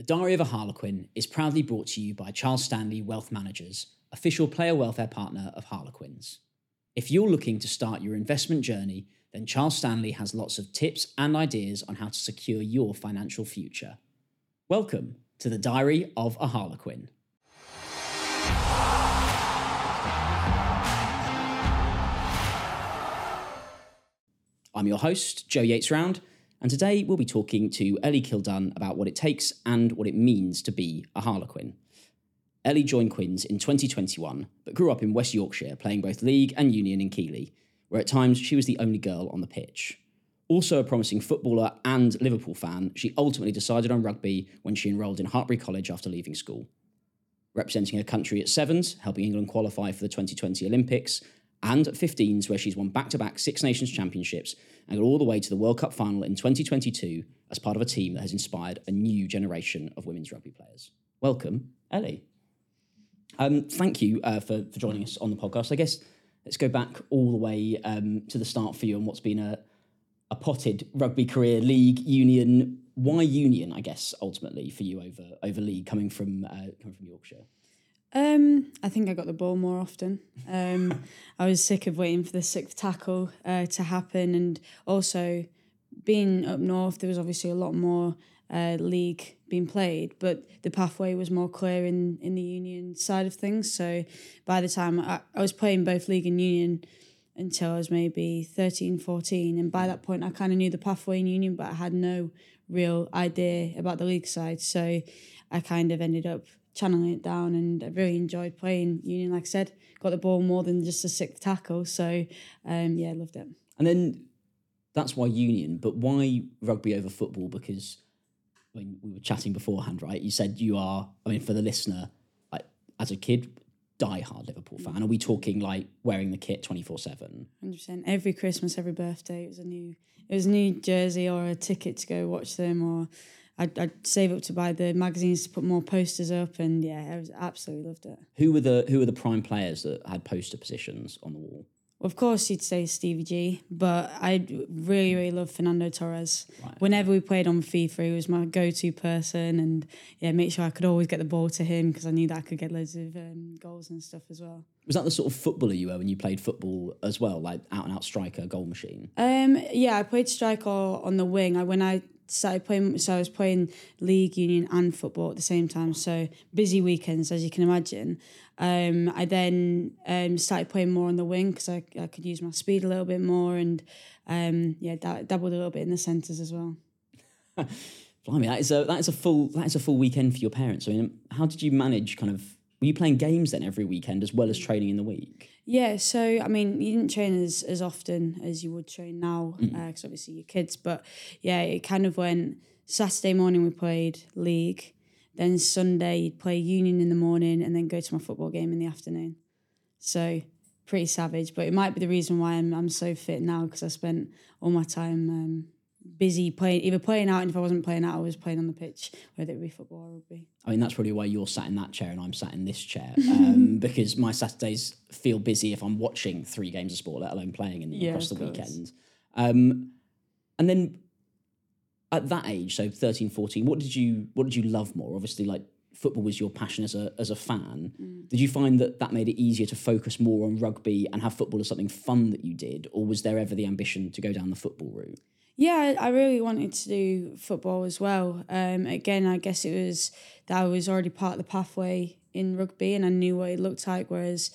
The Diary of a Harlequin is proudly brought to you by Charles Stanley Wealth Managers, official player welfare partner of Harlequins. If you're looking to start your investment journey, then Charles Stanley has lots of tips and ideas on how to secure your financial future. Welcome to the Diary of a Harlequin. I'm your host, Joe Yates Round, and today we'll be talking to Ellie Kildunne about what it takes and what it means to be a Harlequin. Ellie joined Quins in 2021, but grew up in West Yorkshire playing both League and Union in Keighley, where at times she was the only girl on the pitch. Also a promising footballer and Liverpool fan, she ultimately decided on rugby when she enrolled in Hartpury College after leaving school. Representing her country at sevens, helping England qualify for the 2020 Olympics, and at 15s, where she's won back to back Six Nations championships and got all the way to the World Cup final in 2022 as part of a team that has inspired a new generation of women's rugby players. Welcome, Ellie. Um, thank you uh, for, for joining us on the podcast. I guess let's go back all the way um, to the start for you and what's been a, a potted rugby career, league, union. Why union, I guess, ultimately for you over over league coming from uh, coming from Yorkshire? Um, I think I got the ball more often. Um, I was sick of waiting for the sixth tackle uh, to happen, and also being up north, there was obviously a lot more uh, league being played, but the pathway was more clear in in the union side of things. So by the time I, I was playing both league and union until I was maybe 13, 14, and by that point I kind of knew the pathway in union, but I had no real idea about the league side. So I kind of ended up channeling it down and I really enjoyed playing union like I said got the ball more than just a sixth tackle so um, yeah loved it. And then that's why union but why rugby over football? Because I mean, we were chatting beforehand right? You said you are I mean for the listener like, as a kid die-hard Liverpool fan. Are we talking like wearing the kit 24-7 100% every Christmas every birthday it was a new it was a new jersey or a ticket to go watch them or I'd, I'd, save up to buy the magazines to put more posters up, and yeah, I was absolutely loved it. Who were the Who were the prime players that had poster positions on the wall? Of course, you'd say Stevie G, but I really, really love Fernando Torres. Right. Whenever we played on FIFA, he was my go-to person, and yeah, make sure I could always get the ball to him because I knew that I could get loads of um, goals and stuff as well. Was that the sort of footballer you were when you played football as well, like out and out striker, goal machine? Um, yeah, I played striker on the wing. I when I started playing so I was playing league, union and football at the same time. So busy weekends as you can imagine. Um, I then um, started playing more on the wing because I, I could use my speed a little bit more and um, yeah, da- dabbled a little bit in the centres as well. Blimey, that is a that is a full that is a full weekend for your parents. I mean, how did you manage kind of were you playing games then every weekend as well as training in the week? Yeah, so I mean, you didn't train as, as often as you would train now because mm. uh, obviously you're kids. But yeah, it kind of went Saturday morning we played league, then Sunday you'd play union in the morning, and then go to my football game in the afternoon. So pretty savage, but it might be the reason why I'm I'm so fit now because I spent all my time um, busy playing, either playing out, and if I wasn't playing out, I was playing on the pitch, whether it would be football or rugby. I mean, that's probably why you're sat in that chair and I'm sat in this chair, um, because my Saturdays feel busy if I'm watching three games of sport, let alone playing in, yeah, across the course. weekend. Um, and then at that age, so 13, 14, what did you what did you love more? Obviously, like football was your passion as a as a fan. Mm. Did you find that that made it easier to focus more on rugby and have football as something fun that you did, or was there ever the ambition to go down the football route? Yeah, I really wanted to do football as well. Um, again, I guess it was that I was already part of the pathway in rugby and I knew what it looked like. Whereas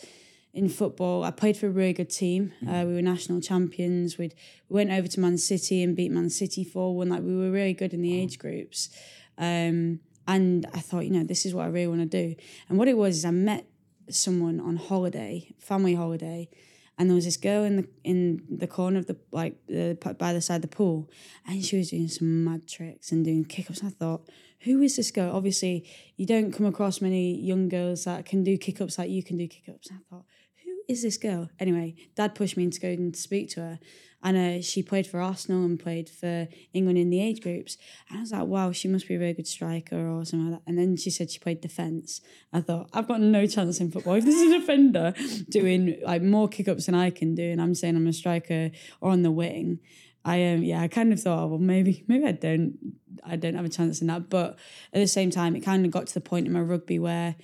in football, I played for a really good team. Uh, mm-hmm. we were national champions. We'd, we went over to Man City and beat Man City 4 1. Like, we were really good in the age groups. Um, and I thought, you know, this is what I really want to do. And what it was is I met someone on holiday, family holiday, and there was this girl in the in the corner of the like the, by the side of the pool, and she was doing some mad tricks and doing kick-ups. I thought, who is this girl? Obviously, you don't come across many young girls that can do kick-ups like you can do kick-ups. I thought, is this girl? Anyway, Dad pushed me in to go and speak to her, and uh, she played for Arsenal and played for England in the age groups. And I was like, wow, she must be a very good striker or something like that. And then she said she played defence. I thought, I've got no chance in football. If this is a defender doing like more kick ups than I can do, and I'm saying I'm a striker or on the wing, I um yeah, I kind of thought, oh, well, maybe maybe I don't I don't have a chance in that. But at the same time, it kind of got to the point in my rugby where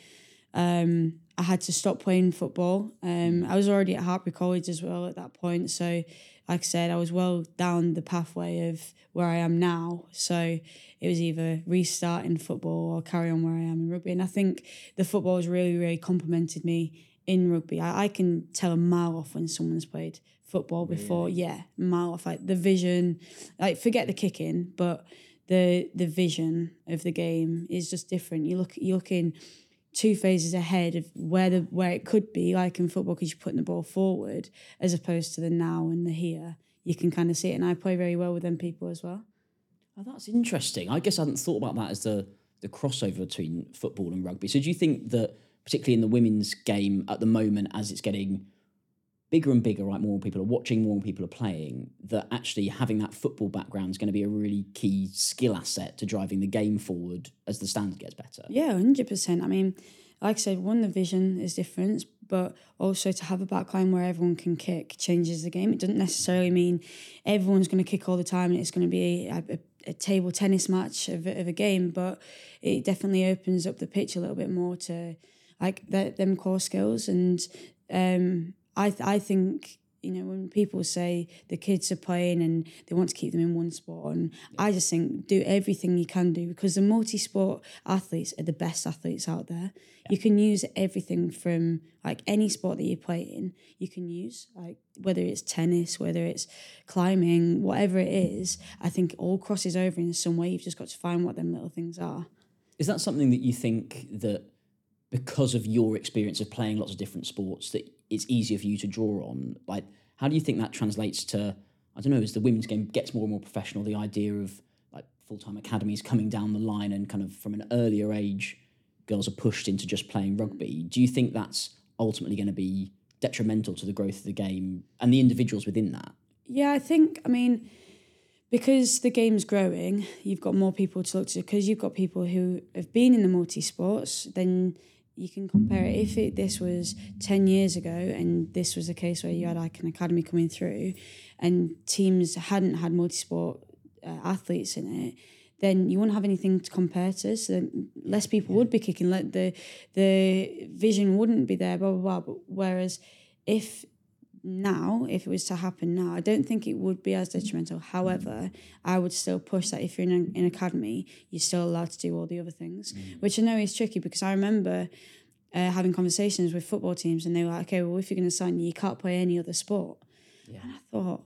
um, I had to stop playing football. Um, I was already at Hartpury College as well at that point, so like I said, I was well down the pathway of where I am now. So it was either restarting football or carry on where I am in rugby. And I think the football has really, really complemented me in rugby. I, I can tell a mile off when someone's played football before. Really? Yeah, mile off. Like the vision, like forget the kicking, but the the vision of the game is just different. You look you're looking two phases ahead of where the where it could be, like in football, because you're putting the ball forward as opposed to the now and the here. You can kind of see it, and I play very well with them people as well. Oh, that's interesting. I guess I hadn't thought about that as the the crossover between football and rugby. So do you think that particularly in the women's game at the moment, as it's getting bigger and bigger, right? More people are watching, more people are playing. That actually having that football background is going to be a really key skill asset to driving the game forward as the standard gets better. Yeah, hundred percent. I mean, like I said, one the vision is different, but also to have a backline where everyone can kick changes the game. It doesn't necessarily mean everyone's going to kick all the time and it's going to be a, a, a table tennis match of, of a game, but it definitely opens up the pitch a little bit more to like the, them core skills and um, I th- I think you know when people say the kids are playing and they want to keep them in one sport and yeah. i just think do everything you can do because the multi-sport athletes are the best athletes out there yeah. you can use everything from like any sport that you play in you can use like whether it's tennis whether it's climbing whatever it is i think it all crosses over in some way you've just got to find what them little things are is that something that you think that because of your experience of playing lots of different sports that it's easier for you to draw on. Like, how do you think that translates to? I don't know. As the women's game gets more and more professional, the idea of like full time academies coming down the line and kind of from an earlier age, girls are pushed into just playing rugby. Do you think that's ultimately going to be detrimental to the growth of the game and the individuals within that? Yeah, I think. I mean because the game's growing, you've got more people to look to. Because you've got people who have been in the multi sports, then you can compare it. If it, this was 10 years ago and this was a case where you had like an academy coming through and teams hadn't had multi-sport uh, athletes in it, then you wouldn't have anything to compare to. So less people would be kicking. Like the the vision wouldn't be there. Blah blah blah. But whereas if now, if it was to happen now, I don't think it would be as detrimental. However, I would still push that if you're in an academy, you're still allowed to do all the other things, mm. which I know is tricky because I remember uh, having conversations with football teams and they were like, okay, well, if you're going to sign you, you can't play any other sport. Yeah. And I thought,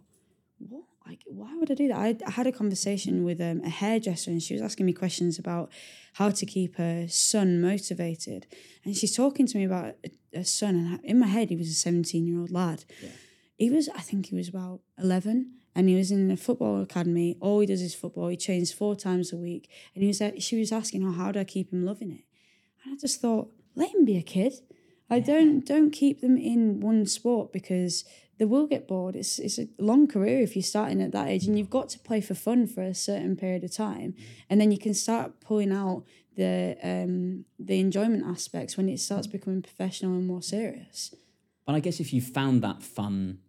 what? Like, why would I do that? I, I had a conversation with um, a hairdresser and she was asking me questions about how to keep her son motivated. And she's talking to me about a, son. And in my head, he was a 17 year old lad. Yeah. He was, I think he was about 11 and he was in a football academy. All he does is football. He trains four times a week. And he was, she was asking, oh, how do I keep him loving it? And I just thought, let him be a kid. I don't don't keep them in one sport because they will get bored. It's it's a long career if you're starting at that age, and you've got to play for fun for a certain period of time, mm. and then you can start pulling out the um, the enjoyment aspects when it starts becoming professional and more serious. But I guess if you found that fun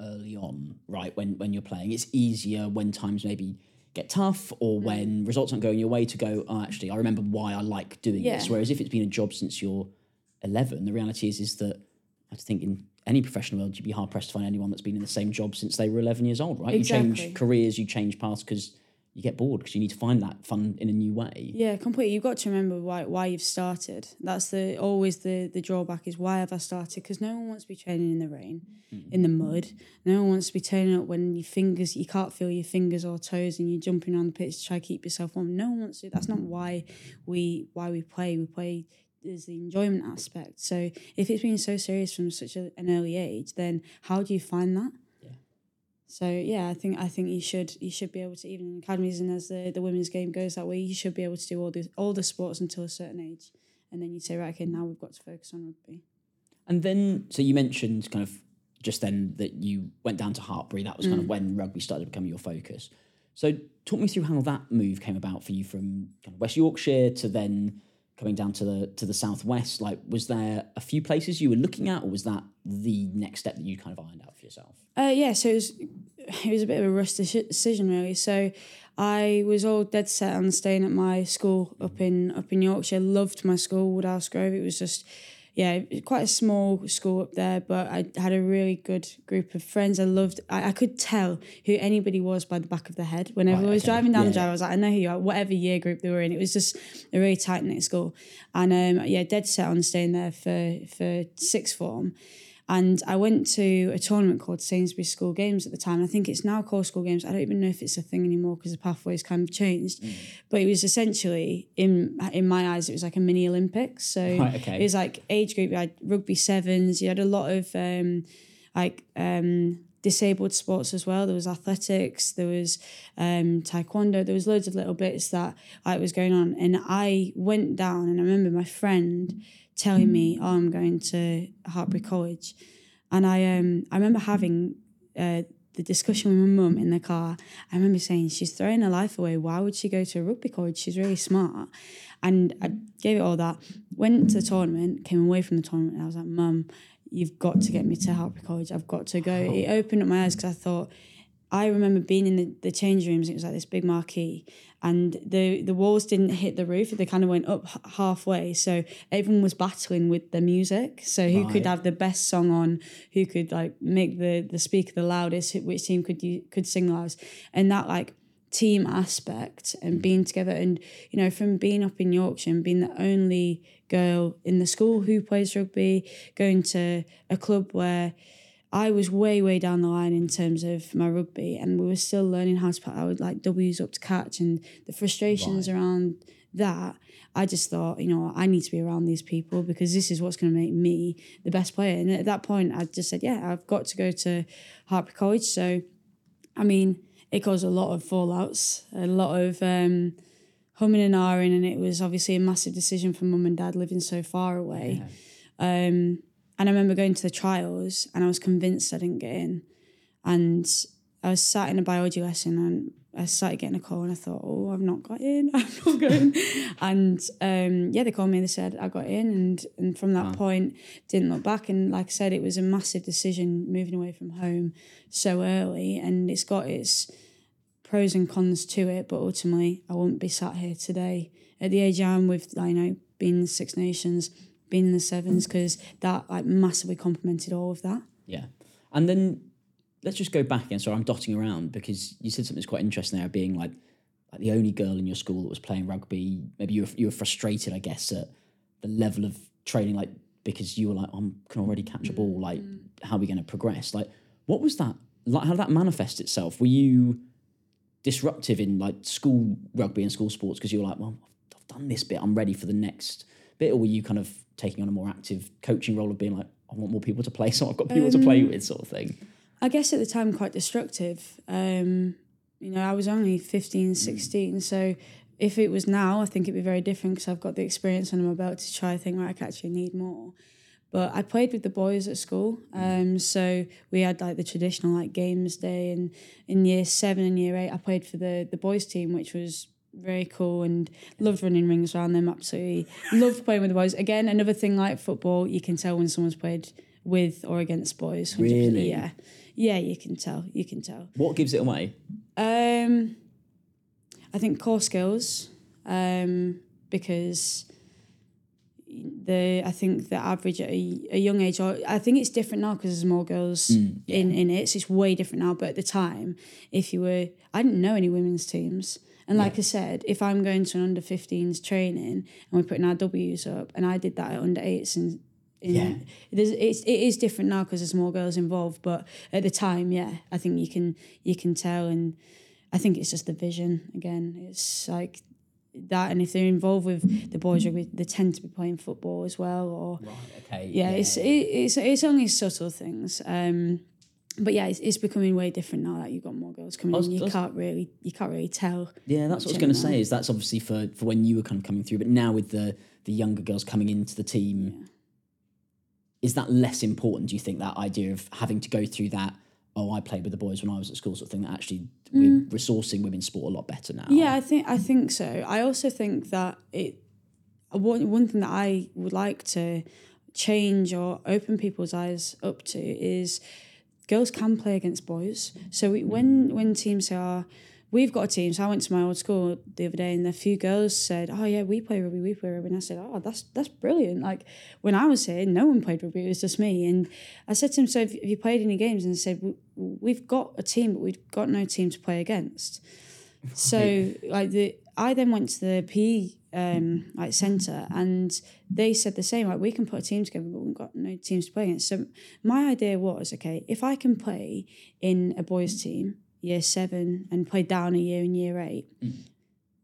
early on, right, when when you're playing, it's easier when times maybe get tough or mm. when results aren't going your way to go, oh, actually, I remember why I like doing yeah. this. Whereas if it's been a job since you're 11, the reality is is that I think in any professional world, you'd be hard pressed to find anyone that's been in the same job since they were 11 years old, right? Exactly. You change careers, you change paths because you get bored because you need to find that fun in a new way. Yeah, completely. You've got to remember why why you've started. That's the always the the drawback is why have I started? Because no one wants to be training in the rain, mm. in the mud. No one wants to be turning up when your fingers you can't feel your fingers or toes and you're jumping on the pitch to try to keep yourself warm. No one wants to. That's not why we why we play. We play is the enjoyment aspect. So if it's been so serious from such a, an early age, then how do you find that? So yeah, I think I think you should you should be able to even in academies and as the, the women's game goes that way, you should be able to do all the all the sports until a certain age, and then you say right, okay, now we've got to focus on rugby. And then, so you mentioned kind of just then that you went down to Hartpury. That was kind mm. of when rugby started to become your focus. So talk me through how that move came about for you from kind of West Yorkshire to then coming down to the to the southwest. Like, was there a few places you were looking at, or was that the next step that you kind of ironed out for yourself? Uh, yeah, so it was it was a bit of a rushed decision really. So I was all dead set on staying at my school up in up in Yorkshire. Loved my school, Woodhouse Grove. It was just yeah, quite a small school up there, but I had a really good group of friends. I loved. I, I could tell who anybody was by the back of the head. Whenever Right, I was okay. driving down Yeah, the drive, I was like, I know who you are. Whatever year group they were in, it was just a really tight knit school. And um, yeah, dead set on staying there for for sixth form. And I went to a tournament called Sainsbury School Games at the time. I think it's now called School Games. I don't even know if it's a thing anymore because the pathway's kind of changed. Mm. But it was essentially in in my eyes, it was like a mini Olympics. So Right, okay. it was like age group. You had rugby sevens. You had a lot of um, like um, disabled sports as well. There was athletics. There was um, taekwondo. There was loads of little bits that like was going on. And I went down, and I remember my friend telling me, "Oh, I'm going to Hartpury College," and I um I remember having. Uh, the discussion with my mum in the car, I remember saying, She's throwing her life away. Why would she go to a rugby college? She's really smart. And I gave it all that. Went to the tournament, came away from the tournament, and I was like, Mum, you've got to get me to Hartpury College. I've got to go. It opened up my eyes because I thought, I remember being in the, the change rooms, it was like this big marquee, and the, the walls didn't hit the roof, they kind of went up h- halfway. So everyone was battling with the music. So who Right. could have the best song on, who could like make the, the speaker the loudest, which team could you could sing loudest. And that like team aspect and mm. being together and you know from being up in Yorkshire and being the only girl in the school who plays rugby going to a club where I was way way down the line in terms of my rugby and we were still learning how to put our like W's up to catch and the frustrations around that I just thought you know I need to be around these people because this is what's going to make me the best player. And at that point I just said yeah I've got to go to Hartpury College. So I mean, it caused a lot of fallouts, a lot of um, humming and ahhing, and it was obviously a massive decision for mum and dad living so far away. Um, and I remember going to the trials, and I was convinced I didn't get in. And I was sat in a biology lesson, and I started getting a call, and I thought, "Oh, I've not got in. I'm not going." and um, yeah, they called me. and They said I got in, and and from that point, didn't look back. And like I said, it was a massive decision moving away from home so early, and it's got its pros and cons to it. But ultimately, I wouldn't be sat here today at the age I am with, you know, being Six Nations, being in the Sevens, because that like massively complemented all of that. Yeah. And then let's just go back again. Sorry, I'm dotting around because you said something that's quite interesting there, being like like the only girl in your school that was playing rugby. Maybe you were, you were frustrated, I guess, at the level of training, like because you were like, I can already catch a ball. Like, mm. how are we going to progress? Like, what was that? Like, how did that manifest itself? Were you disruptive in like school rugby and school sports because you were like, well, I've done this bit, I'm ready for the next bit, or were you kind of taking on a more active coaching role of being like, I want more people to play, so I've got people to play with, sort of thing. I guess at the time quite destructive. Um, you know, I was only 15, 16. So if it was now, I think it'd be very different because I've got the experience and I'm about to try to think, right, I actually need more. But I played with the boys at school. Um, so we had like the traditional like games day and in year seven and year eight I played for the the boys team, which was very cool and loved running rings around them, absolutely. loved playing with the boys. Again, another thing like football, you can tell when someone's played with or against boys. 100%. Really? Yeah. Yeah, you can tell. You can tell. What gives it away? Um, I think core skills, um, because the I think the average at a, a young age, or I think it's different now because there's more girls in in it. So it's way different now. But at the time, if you were, I didn't know any women's teams. And like I said, if I'm going to an under 15s training and we're putting our W's up, and I did that at under eights and in, Yeah. there's, it's, it is different now because there's more girls involved. But at the time, yeah, I think you can you can tell, and I think it's just the vision again. It's like that, and if they're involved with the boys rugby, they tend to be playing football as well, or Right. Okay. yeah, it's it, it's it's only subtle things. Um, but yeah, it's, it's becoming way different now that you've got more girls coming was- in. You was- can't really you can't really tell. Yeah, that's what I was going to say. Is that's obviously for for when you were kind of coming through, but now with the the younger girls coming into the team, is that less important? Do you think that idea of having to go through that? Oh, I played with the boys when I was at school, sort of thing. That actually we're mm. resourcing women's sport a lot better now. Yeah, I think I think so. I also think that it one one thing that I would like to change or open people's eyes up to is girls can play against boys. So we, when mm-hmm. when teams say, "Oh, we've got a team," so I went to my old school the other day, and a few girls said, "Oh yeah, we play rugby, we play rugby," and I said, "Oh, that's that's brilliant." Like when I was here, no one played rugby; it was just me. And I said to him, "So have you played any games?" And he said, "We've got a team, but we've got no team to play against." So like the I then went to the PE um, like centre and they said the same like we can put a team together but we've got no teams to play against so my idea was okay if I can play in a boys team year seven and play down a year in year eight Mm.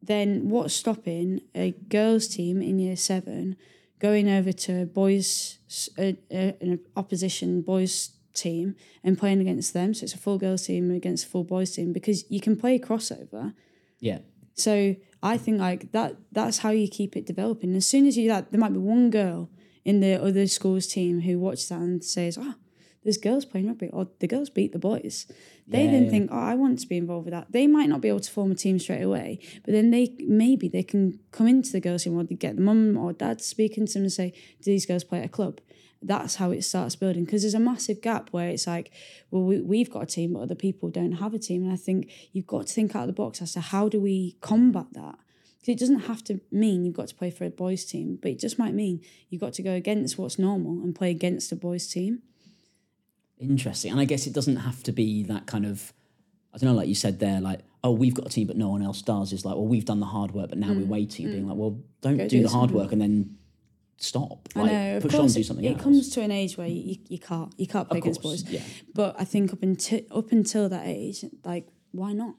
then what's stopping a girls team in year seven going over to a boys an opposition boys team and playing against them so it's a full girls team against a full boys team because you can play crossover Yeah. so I think like that that's how you keep it developing. As soon as you do that, there might be one girl in the other school's team who watches that and says, ah, Oh, there's girls playing rugby, or the girls beat the boys. They Yeah, then yeah. think, Oh, I want to be involved with that. They might not be able to form a team straight away, but then they maybe they can come into the girls' team or get the mum or dad speaking to them and say, Do these girls play at a club? That's how it starts building because there's a massive gap where it's like, well, we, we've got a team, but other people don't have a team. And I think you've got to think out of the box as to how do we combat that because it doesn't have to mean you've got to play for a boys' team, but it just might mean you've got to go against what's normal and play against a boys' team. Interesting. And I guess it doesn't have to be that kind of, I don't know, like you said there, like, oh, we've got a team, but no one else does. It's like, well, we've done the hard work, but now we're waiting. Being like, well, don't Mm. Go do do the hard work and then stop. I Like, know, of push on, do something it else. comes to an age where you, you can't you can't play against boys. yeah. But I think up until up until that age, like why not?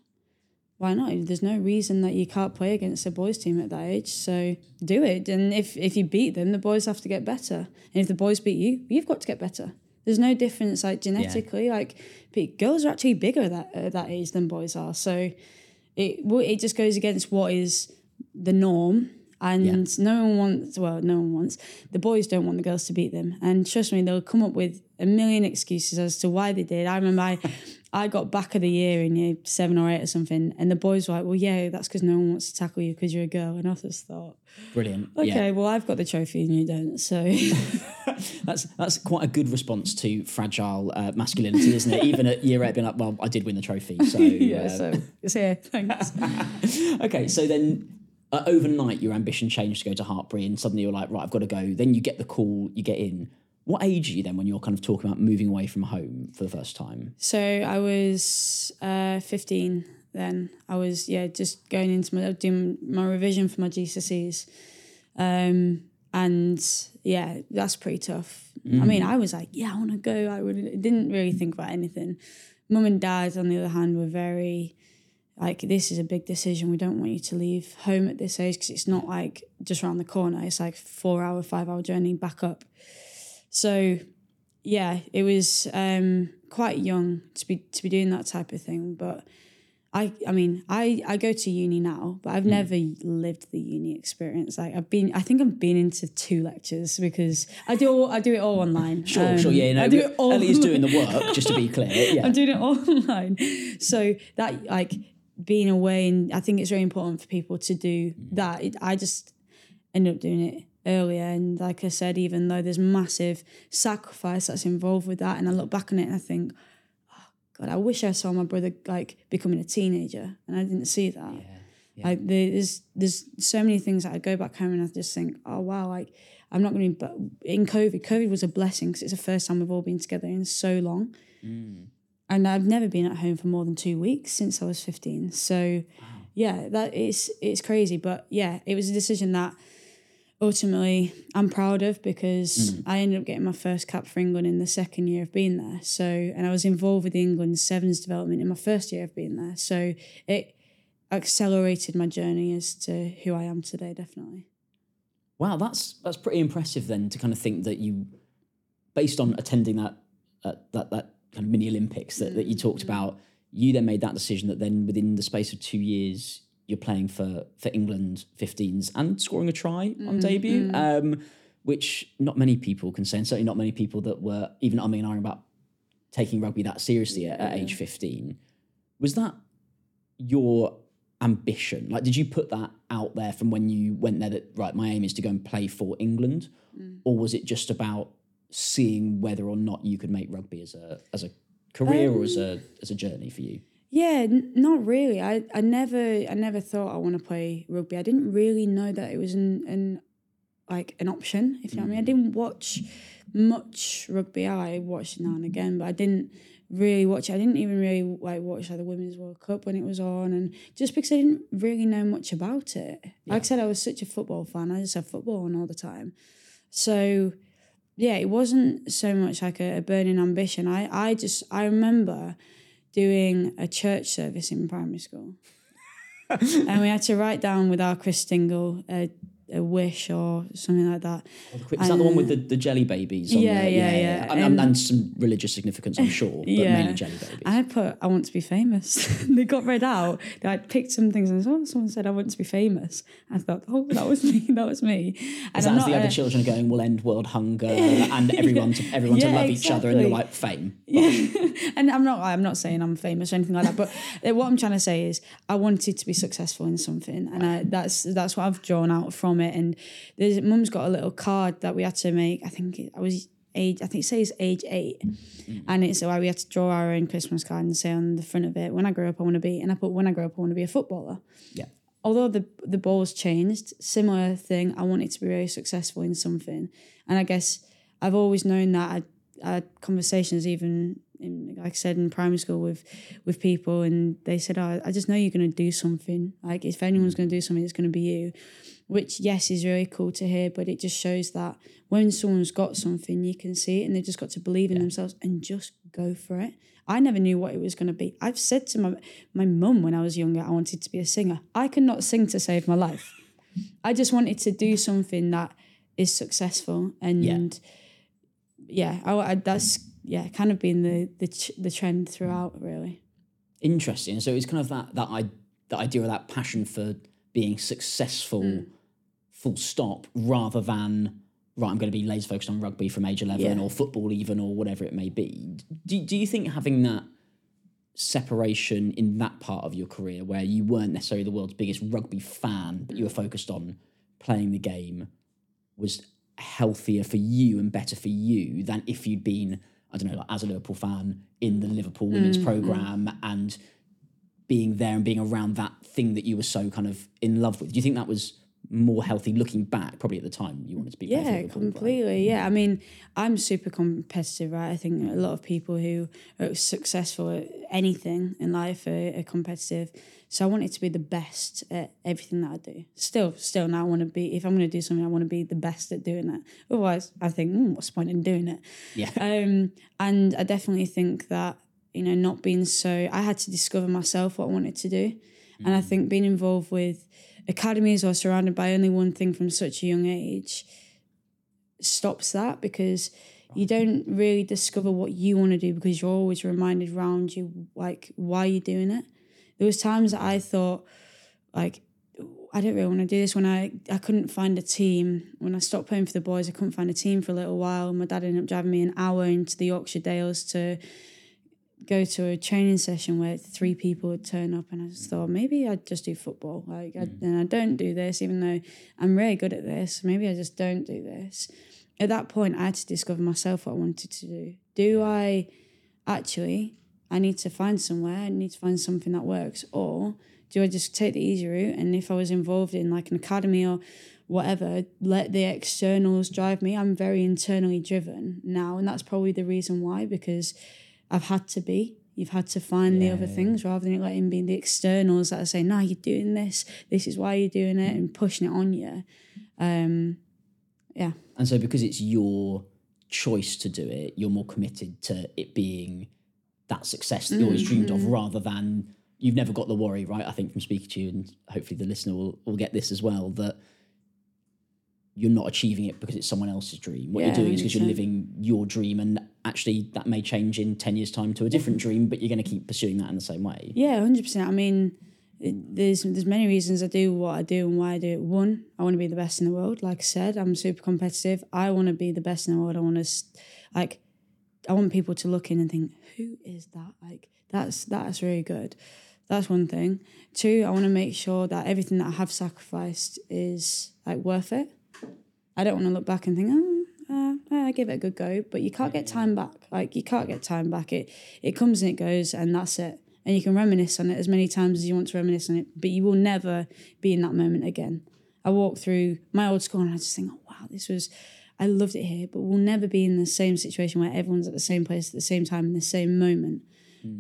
Why not? There's no reason that you can't play against a boys team at that age. So do it. And if if you beat them, the boys have to get better. And if the boys beat you, you've got to get better. There's no difference like genetically. Like but girls are actually bigger at that at that age than boys are. So it it just goes against what is the norm. And no one wants, well, no one wants, the boys don't want the girls to beat them. And trust me, they'll come up with a million excuses as to why they did. I remember I, I got back of the year in year seven or eight or something, and the boys were like, well, yeah, that's because no one wants to tackle you because you're a girl. And I just thought, Brilliant. okay, Yeah. well, I've got the trophy and you don't. So, That's that's quite a good response to fragile uh, masculinity, isn't it? Even at year eight, being like, well, I did win the trophy. So, yeah, uh, so it's here. Thanks. okay, so then uh, overnight your ambition changed to go to Hartpury, and suddenly you're like, right, I've got to go. Then you get the call, you get in. What age are you then when you're kind of talking about moving away from home for the first time? So I was uh, 15 then. I was, yeah, just going into my, doing my revision for my GCSEs. Um, and yeah, that's pretty tough. I mean, I was like, yeah, I want to go. I really didn't really think about anything. Mum and dad, on the other hand, were very like, this is a big decision. We don't want you to leave home at this age because it's not like just around the corner. It's like four hour, five hour journey back up. So yeah, it was um, quite young to be to be doing that type of thing. But I, I mean, I I go to uni now, but I've Hmm. never lived the uni experience. Like I've been, I think I've been into two lectures because I do all, I do it all online. Sure, sure, Um, yeah. No, I do it all. Ellie is doing the work, just to be clear. Yeah. I'm doing it all online. So that like being away, and I think it's very important for people to do mm. that. It, I just ended up doing it earlier, and like I said, even though there's massive sacrifice that's involved with that, and I look back on it and I think, oh God, I wish I saw my brother like becoming a teenager, and I didn't see that. Like there's there's so many things that I go back home and I just think, oh wow, like I'm not going to. But in COVID, COVID was a blessing because it's the first time we've all been together in so long mm. And I've never been at home for more than two weeks since I was 15. So yeah, that is it's crazy. But yeah, it was a decision that ultimately I'm proud of because I ended up getting my first cap for England in the second year of being there. So and I was involved with the England sevens development in my first year of being there. So it accelerated my journey as to who I am today, definitely. Wow, that's that's pretty impressive then to kind of think that you, based on attending that uh, that that kind of mini Olympics that, that you mm, talked mm. about, you then made that decision that then within the space of two years you're playing for for England 15s and scoring a try on mm, debut, um, which not many people can say, and certainly not many people that were even umming and ahhing about taking rugby that seriously at, at age 15. Was that your ambition? Like, did you put that out there from when you went there that, right, my aim is to go and play for England? Or was it just about seeing whether or not you could make rugby as a, as a career or as a, um, as a journey for you? Yeah, n- not really. I, I never I never thought I want to play rugby. I didn't really know that it was an, an like an option. If you know what I mean, I mm. didn't watch much rugby. I watched now and again, but I didn't really watch. it. I didn't even really like watch like the Women's World Cup when it was on, and just because I didn't really know much about it. Like I said, I was such a football fan. I just had football on all the time, so yeah, it wasn't so much like a, a burning ambition. I I just I remember doing a church service in primary school. and we had to write down with our Christingle a, uh, a wish or something like that. Is that the one with the, the jelly babies? On Yeah, there? yeah, yeah. And, and, And- and some religious significance, I'm sure, but Yeah. mainly jelly babies. I put I want to be famous. they got read out. I picked some things and oh, someone said I want to be famous. I thought, oh, that was me. That was me. And as the not other children are going, we'll end world hunger and everyone to everyone to Yeah, love each other, and you're like fame. and I'm not I'm not saying I'm famous or anything like that, but what I'm trying to say is I wanted to be successful in something, and I, that's that's what I've drawn out from it. And there's mum's got a little card that we had to make. I think I was age. I think it says age eight, mm. and it's why we had to draw our own Christmas card and say on the front of it, "When I grow up, I want to be." And I put, "When I grow up, I want to be a footballer." Yeah. although the the ball's changed, similar thing. I wanted to be very successful in something, and I guess I've always known that. I, I had conversations even in, like I said in primary school with with people, and they said, "Oh, I just know you're going to do something. Like if anyone's mm. going to do something, it's going to be you." Which yes is really cool to hear, but it just shows that when someone's got something, you can see it, and they've just got to believe in themselves and just go for it. I never knew what it was going to be. I've said to my my mum when I was younger, I wanted to be a singer. I could not sing to save my life. I just wanted to do something that is successful, and yeah, I, I, that's yeah, kind of been the the ch- the trend throughout, really. Interesting. So it's kind of that that I that idea of that passion for being successful, Hmm. Full stop, rather than right. I'm going to be laser focused on rugby from age eleven Yeah. or football even or whatever it may be. Do do you think having that separation in that part of your career where you weren't necessarily the world's biggest rugby fan, but you were focused on playing the game, was healthier for you and better for you than if you'd been, I don't know, like as a Liverpool fan in the Liverpool women's mm-hmm. program and being there and being around that thing that you were so kind of in love with. Do you think that was more healthy looking back? Probably at the time you wanted to be. Yeah, completely. Yeah, I mean, I'm super competitive, right? I think a lot of people who are successful at anything in life are, are competitive. So I wanted to be the best at everything that I do. Still, still now I want to be. If I'm going to do something, I want to be the best at doing it. Otherwise, I think, mm, what's the point in doing it? Yeah. Um, and I definitely think that you know, not being so. I had to discover myself what I wanted to do, and I think being involved with academies or surrounded by only one thing from such a young age stops that because you don't really discover what you want to do because you're always reminded around you like why you're doing it. There was times that I mm. thought like I don't really want to do this when I I couldn't find a team. When I stopped playing for the boys I couldn't find a team for a little while. And my dad ended up driving me an hour into the Yorkshire Dales to go to a training session where three people would turn up and I just thought maybe I'd just do football like I, mm. and I don't do this even though I'm really good at this maybe I just don't do this. At that point I had to discover myself what I wanted to do. Do I actually I need to find somewhere I need to find something that works or do I just take the easy route and if I was involved in like an academy or whatever let the externals drive me? I'm very internally driven now and that's probably the reason why because I've had to be. You've had to find the other things rather than letting be the externals that are saying, "No, you're doing this. This is why you're doing it," and pushing it on you. Um, yeah, And so because it's your choice to do it, you're more committed to it being that success that you always dreamed Mm-hmm. of rather than you've never got the worry, right? I think from speaking to you and hopefully the listener will, will get this as well, that you're not achieving it because it's someone else's dream. What Yeah, you're doing is because you're living your dream and actually that may change in 10 years time to a different dream, but you're going to keep pursuing that in the same way. yeah, hundred percent. I mean, there's there's many reasons I do what I do and why I do it. One, I want to be the best in the world. Like I said, I'm super competitive. I want to be the best in the world. I want to, like, I want people to look in and think, "Who is that?" Like, that's that's really good. That's one thing. Two, I want to make sure that everything that I have sacrificed is like worth it. I don't want to look back and think, oh, uh, I give it a good go, but you can't get time back. Like you can't get time back. It it comes and it goes, and that's it. And you can reminisce on it as many times as you want to reminisce on it, but you will never be in that moment again. I walk through my old school and I just think, oh, wow, this was, I loved it here, but we'll never be in the same situation where everyone's at the same place at the same time in the same moment.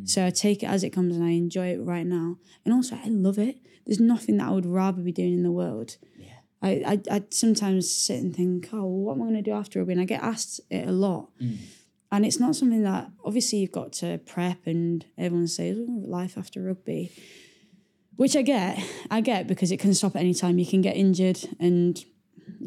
So I take it as it comes and I enjoy it right now. And also, I love it. There's nothing that I would rather be doing in the world. Yeah. I, I, I sometimes sit and think, oh, what am I going to do after rugby? And I get asked it a lot. Mm. And it's not something that, obviously, you've got to prep and everyone says, oh, life after rugby. Which I get, I get because it can stop at any time. You can get injured and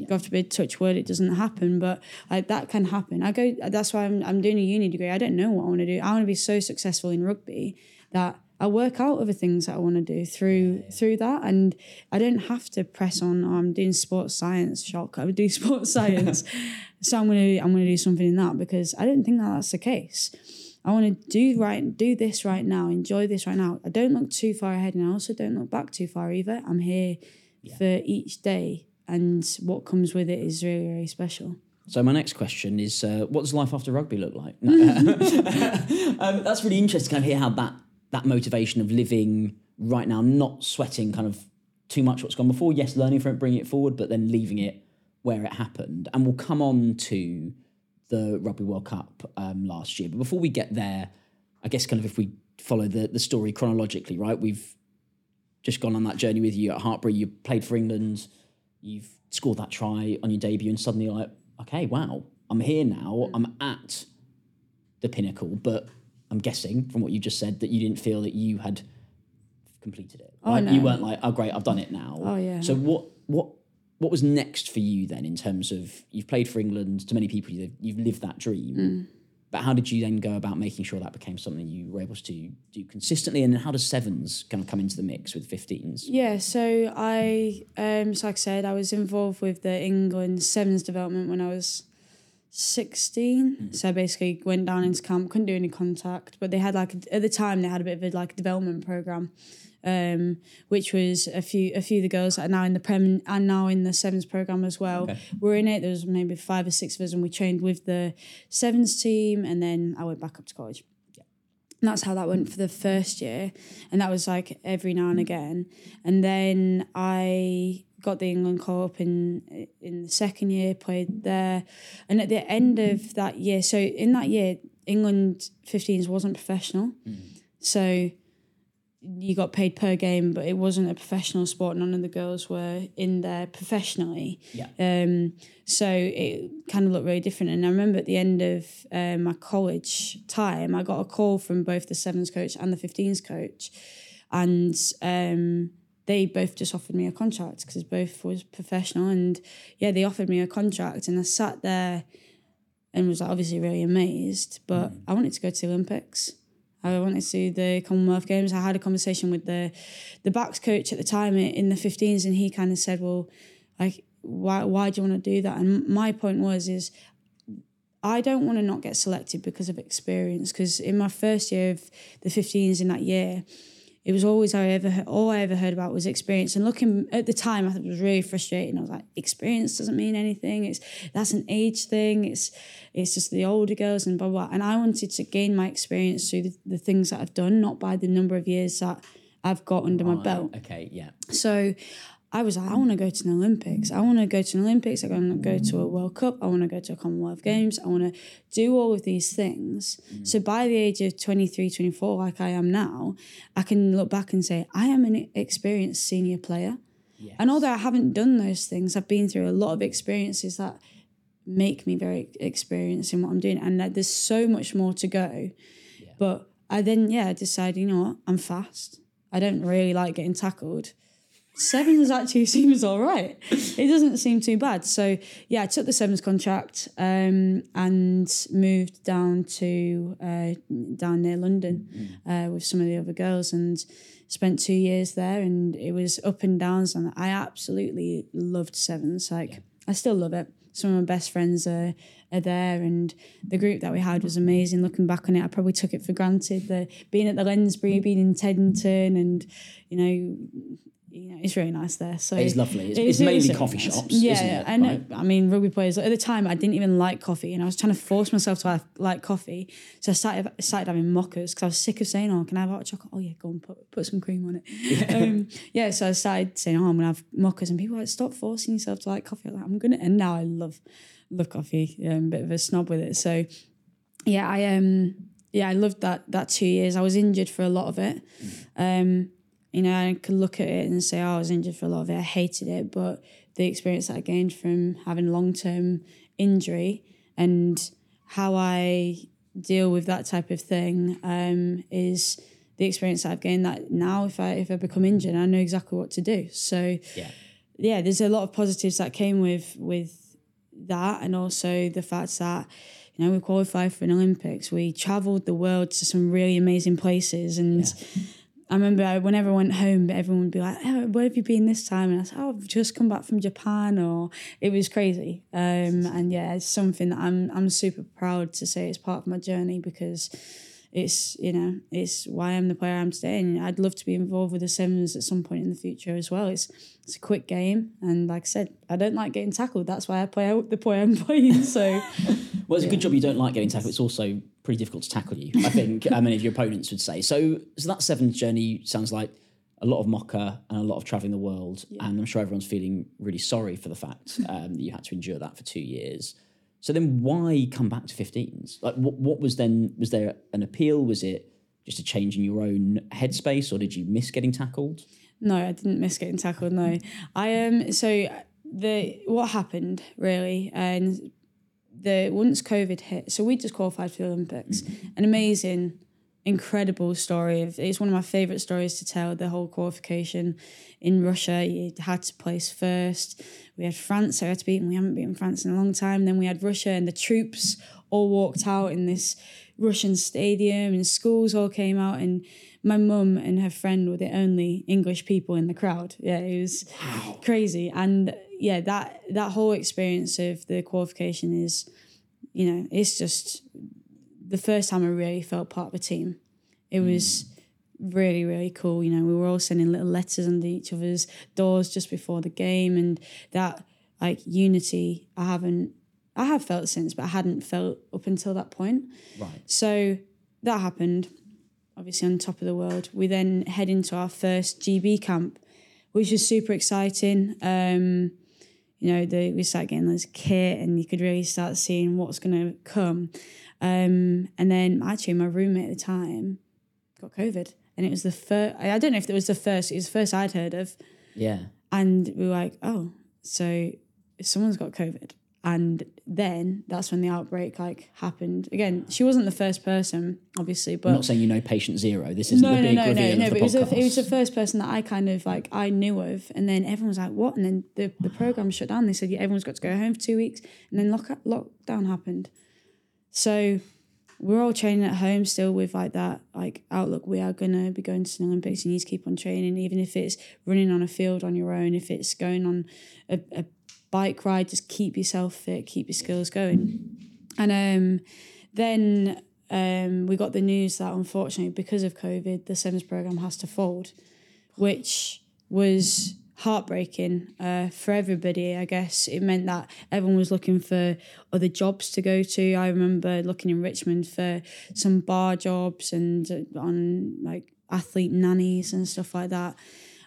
God forbid, touch wood, it doesn't happen, but like that can happen. I go. That's why I'm I'm doing a uni degree. I don't know what I want to do. I want to be so successful in rugby that I work out other things that I want to do through through that, and I don't have to press on. Oh, I'm doing sports science. Shock! I would do sports science, so I'm gonna I'm gonna do something in that because I don't think that that's the case. I want to do right, do this right now, enjoy this right now. I don't look too far ahead, and I also don't look back too far either. I'm here for each day, and what comes with it is really, really special. So my next question is, uh, what does life after rugby look like? Um, that's really interesting kind of hear how that that motivation of living right now, not sweating kind of too much what's gone before. Yes, learning from it, bringing it forward, but then leaving it where it happened. And we'll come on to the Rugby World Cup um, last year. But before we get there, I guess kind of if we follow the the story chronologically, right? We've just gone on that journey with you at Hartpury. You played for England. You've scored that try on your debut, and suddenly you're like, okay, wow, I'm here now. I'm at the pinnacle. But I'm guessing from what you just said that you didn't feel that you had completed it. Oh, right? no. You weren't like, oh great, I've done it now. Oh, yeah. So what what what was next for you then in terms of you've played for England? To many people, you've, you've lived that dream. Mm. But how did you then go about making sure that became something you were able to do consistently? And then how does sevens kind of come into the mix with 15s? Yeah, so I, um, so like I said, I was involved with the England sevens development when I was 16. So I basically went down into camp, couldn't do any contact, but they had like, at the time, they had a bit of a like development program. Um, which was a few a few of the girls that are now in the prem and now in the sevens program as well. Okay. We're in it. There was maybe five or six of us, and we trained with the sevens team, and then I went back up to college. And that's how that went for the first year. And that was like every now and again. And then I got the England call up in in the second year, played there. And at the end of that year, so in that year, England 15s wasn't professional. So you got paid per game, but it wasn't a professional sport. None of the girls were in there professionally. Yeah. Um, so it kind of looked really different. And I remember at the end of uh, my college time, I got a call from both the sevens coach and the 15s coach, and um, they both just offered me a contract because both was professional. And yeah, they offered me a contract, and I sat there and was obviously really amazed. But mm. I wanted to go to the Olympics. I wanted to do the Commonwealth Games. I had a conversation with the the backs coach at the time in the 15s, and he kind of said, "Well, like, why why do you want to do that?" And my point was, is I don't want to not get selected because of experience. Because in my first year of the 15s in that year, it was always I ever heard, all I ever heard about was experience. And looking at the time, I thought it was really frustrating. I was like, experience doesn't mean anything. It's that's an age thing. It's it's just the older girls and blah blah. And I wanted to gain my experience through the, the things that I've done, not by the number of years that I've got under my belt. Okay, yeah. So I was like, I want to go to the Olympics. I want to go to the Olympics. I want to go to a World Cup. I want to go to a Commonwealth Games. I want to do all of these things. Mm. So by the age of 23, 24, like I am now, I can look back and say, I am an experienced senior player. And although I haven't done those things, I've been through a lot of experiences that make me very experienced in what I'm doing. And that there's so much more to go. But I then, yeah, decided, you know what, I'm fast. I don't really like getting tackled. Sevens actually seems all right. It doesn't seem too bad. So yeah, I took the sevens contract um, and moved down to uh, down near London uh, with some of the other girls and spent two years there. And it was up and downs, and I absolutely loved sevens. Like I still love it. some of my best friends are are there, and the group that we had was amazing. Looking back on it, I probably took it for granted. The being at the Lensbury, being in Teddington, and you know you know, it's really nice there. So it's lovely. It's, it's, it's mainly coffee nice. shops. Yeah, and right? I mean rugby players. At the time, I didn't even like coffee, and I was trying to force myself to have, like coffee. So I started started having mochas because I was sick of saying, "Oh, can I have hot chocolate?" Oh yeah, go and put put some cream on it. Yeah. Um, yeah. So I started saying, "Oh, I'm gonna have mochas," and people were like, "Stop forcing yourself to like coffee." I'm like, "I'm gonna," and now I love love coffee. Yeah, I'm a bit of a snob with it. So yeah, I um yeah, I loved that that two years. I was injured for a lot of it. Mm. Um, you know, I could look at it and say, oh, I was injured for a lot of it. I hated it. But the experience that I gained from having long term injury and how I deal with that type of thing um, is the experience that I've gained that now if I if I become injured, I know exactly what to do. So yeah, yeah, there's a lot of positives that came with with that and also the fact that you know we qualified for an Olympics. We travelled the world to some really amazing places and yeah I remember whenever I went home, everyone would be like, oh, "Where have you been this time?" And I said, "Oh, I've just come back from Japan." Or it was crazy. Um, and yeah, it's something that I'm I'm super proud to say it's part of my journey because it's you know it's why I'm the player I am today, and I'd love to be involved with the Sevens at some point in the future as well. It's it's a quick game, and like I said, I don't like getting tackled. That's why I play out the play I'm playing. So, well, it's yeah. a good job you don't like getting tackled. It's also pretty difficult to tackle you. I think many of your opponents would say. So, so that Sevens journey sounds like a lot of mocha and a lot of traveling the world, yeah. and I'm sure everyone's feeling really sorry for the fact um, that you had to endure that for two years. So then, why come back to 15s? Like, what what was then? Was there an appeal? Was it just a change in your own headspace, or did you miss getting tackled? No, I didn't miss getting tackled. No, I um. So the what happened really, and the once COVID hit, so we just qualified for the Olympics. Mm-hmm. An amazing, incredible story. It's one of my favorite stories to tell. The whole qualification in Russia, you had to place first. We had France, so I had to beat, and we haven't beaten France in a long time. Then we had Russia, and the troops all walked out in this Russian stadium, and schools all came out, and my mum and her friend were the only English people in the crowd. Yeah, it was wow. crazy. And yeah, that that whole experience of the qualification is, you know, it's just the first time I really felt part of a team. It was mm. really, really cool. You know, we were all sending little letters under each other's doors just before the game and that like unity I haven't I have felt since, but I hadn't felt up until that point. Right. So that happened obviously on top of the world. We then head into our first GB camp, which was super exciting. Um, you know, the, we started getting this kit and you could really start seeing what's going to come. Um, and then actually, my roommate at the time got COVID. And it was the first, I don't know if it was the first, it was the first I'd heard of. Yeah. And we were like, oh, so someone's got COVID and then that's when the outbreak like happened. Again she wasn't the first person obviously but I'm not saying you know patient zero. This isn't no, the big no, no, reveal no, no, but it was, a, it was the first person that I kind of like I knew of. And then everyone was like what? And then the, the program shut down. They said yeah everyone's got to go home for two weeks. And then lock lockdown happened. So we're all training at home still with like that like outlook. We are gonna be going to the olympics. You need to keep on training even if it's running on a field on your own if it's going on a, a bike ride, just keep yourself fit, keep your skills going. And um, then um, we got the news that unfortunately, because of COVID, the Sevens program has to fold, which was heartbreaking uh, for everybody. I guess it meant that everyone was looking for other jobs to go to. I remember looking in Richmond for some bar jobs and uh, on like athlete nannies and stuff like that.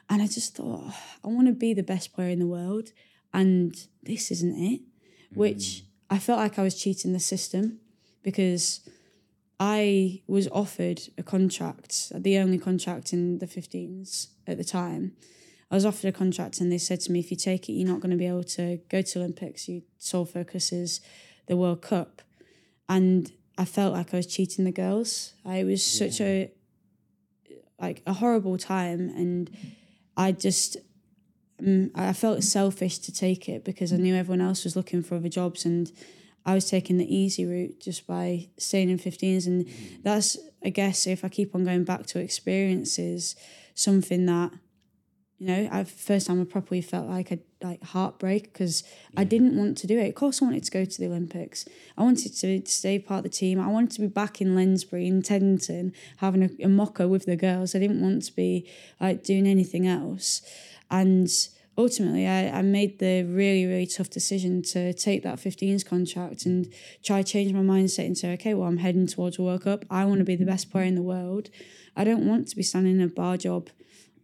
And I just thought, oh, I want to be the best player in the world and this isn't it. Which mm. I felt like I was cheating the system because I was offered a contract, the only contract in the 15s at the time. I was offered a contract and they said to me, if you take it, you're not going to be able to go to Olympics. Your sole focus is the World Cup. And I felt like I was cheating the girls. I was yeah. such a like a horrible time and I just um, I felt selfish to take it because I knew everyone else was looking for other jobs and I was taking the easy route just by staying in 15s. And that's, I guess, if I keep on going back to experiences, something that you know, I first time I properly felt like a like heartbreak because I didn't want to do it. Of course, I wanted to go to the Olympics. I wanted to stay part of the team. I wanted to be back in Lensbury in Teddington having a, a mocha with the girls. I didn't want to be like doing anything else. And ultimately, I, I made the really really tough decision to take that 15s contract and try change my mindset and say, okay, well, I'm heading towards a World Cup. I want to be the best player in the world. I don't want to be standing in a bar job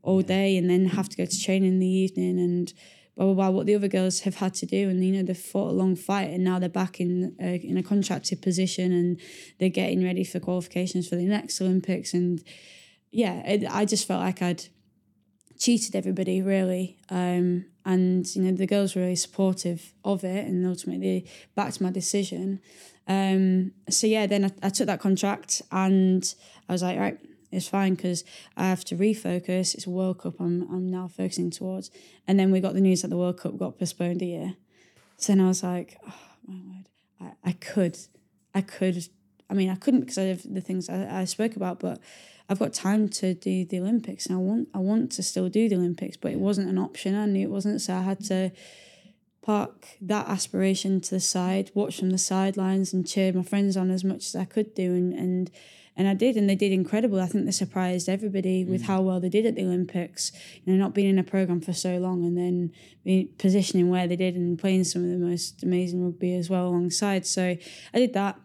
all day and then have to go to training in the evening and blah blah blah. What the other girls have had to do, and you know they've fought a long fight, and now they're back in a, in a contracted position, and they're getting ready for qualifications for the next Olympics. And yeah, it, I just felt like I'd cheated everybody really, um, and you know the girls were really supportive of it, and ultimately backed my decision. Um, so yeah, then I, I took that contract, and I was like, right it's fine because I have to refocus. It's World Cup I'm, I'm now focusing towards. And then we got the news that the World Cup got postponed a year. So then I was like, oh, my word, I, I could, I could, I mean, I couldn't because of the things I, I spoke about, but I've got time to do the Olympics and I want, I want to still do the Olympics, but it wasn't an option. I knew it wasn't. So I had to park that aspiration to the side, watch from the sidelines and cheer my friends on as much as I could do and, and and I did, and they did incredible. I think they surprised everybody with mm. how well they did at the Olympics. You know, not being in a program for so long, and then being positioning where they did, and playing some of the most amazing rugby as well alongside. So I did that.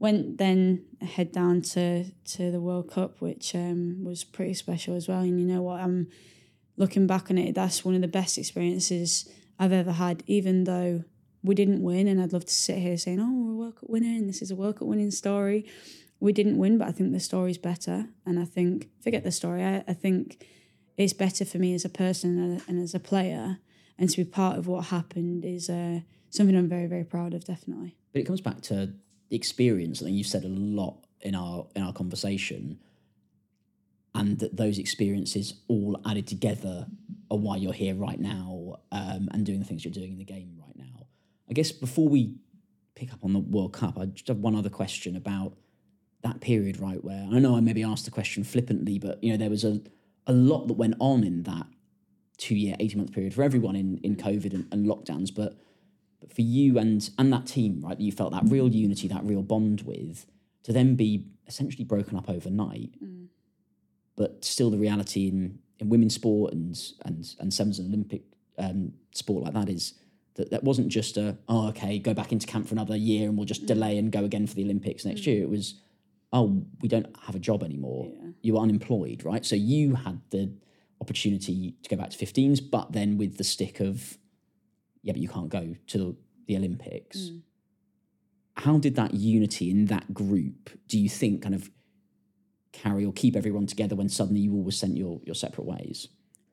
Went then head down to to the World Cup, which um, was pretty special as well. And you know what? I'm looking back on it. That's one of the best experiences I've ever had, even though we didn't win. And I'd love to sit here saying, "Oh, we're a World Cup winner, and this is a World Cup winning story." we didn't win, but I think the story's better. And I think, forget the story, I, I think it's better for me as a person and as a player. And to be part of what happened is uh, something I'm very, very proud of, definitely. But it comes back to experience. Think you've said a lot in our in our conversation, and that those experiences all added together are why you're here right now um, and doing the things you're doing in the game right now. I guess before we pick up on the World Cup, I just have one other question about that period, right, where I know I maybe asked the question flippantly, but you know, there was a, a lot that went on in that two year, 18 month period for everyone in, in COVID and, and lockdowns. But for you and and that team, right, that you felt that real unity, that real bond with, to then be essentially broken up overnight. Mm. But still the reality in, in women's sport and and and sevens and Olympic um, sport like that is that that wasn't just a oh okay go back into camp for another year and we'll just mm. delay and go again for the Olympics next mm. year. It was oh, we don't have a job anymore. Yeah. You were unemployed, right? So you had the opportunity to go back to 15s, but then with the stick of, yeah, but you can't go to the Olympics. Mm. How did that unity in that group, do you think, kind of carry or keep everyone together when suddenly you all were sent your, your separate ways?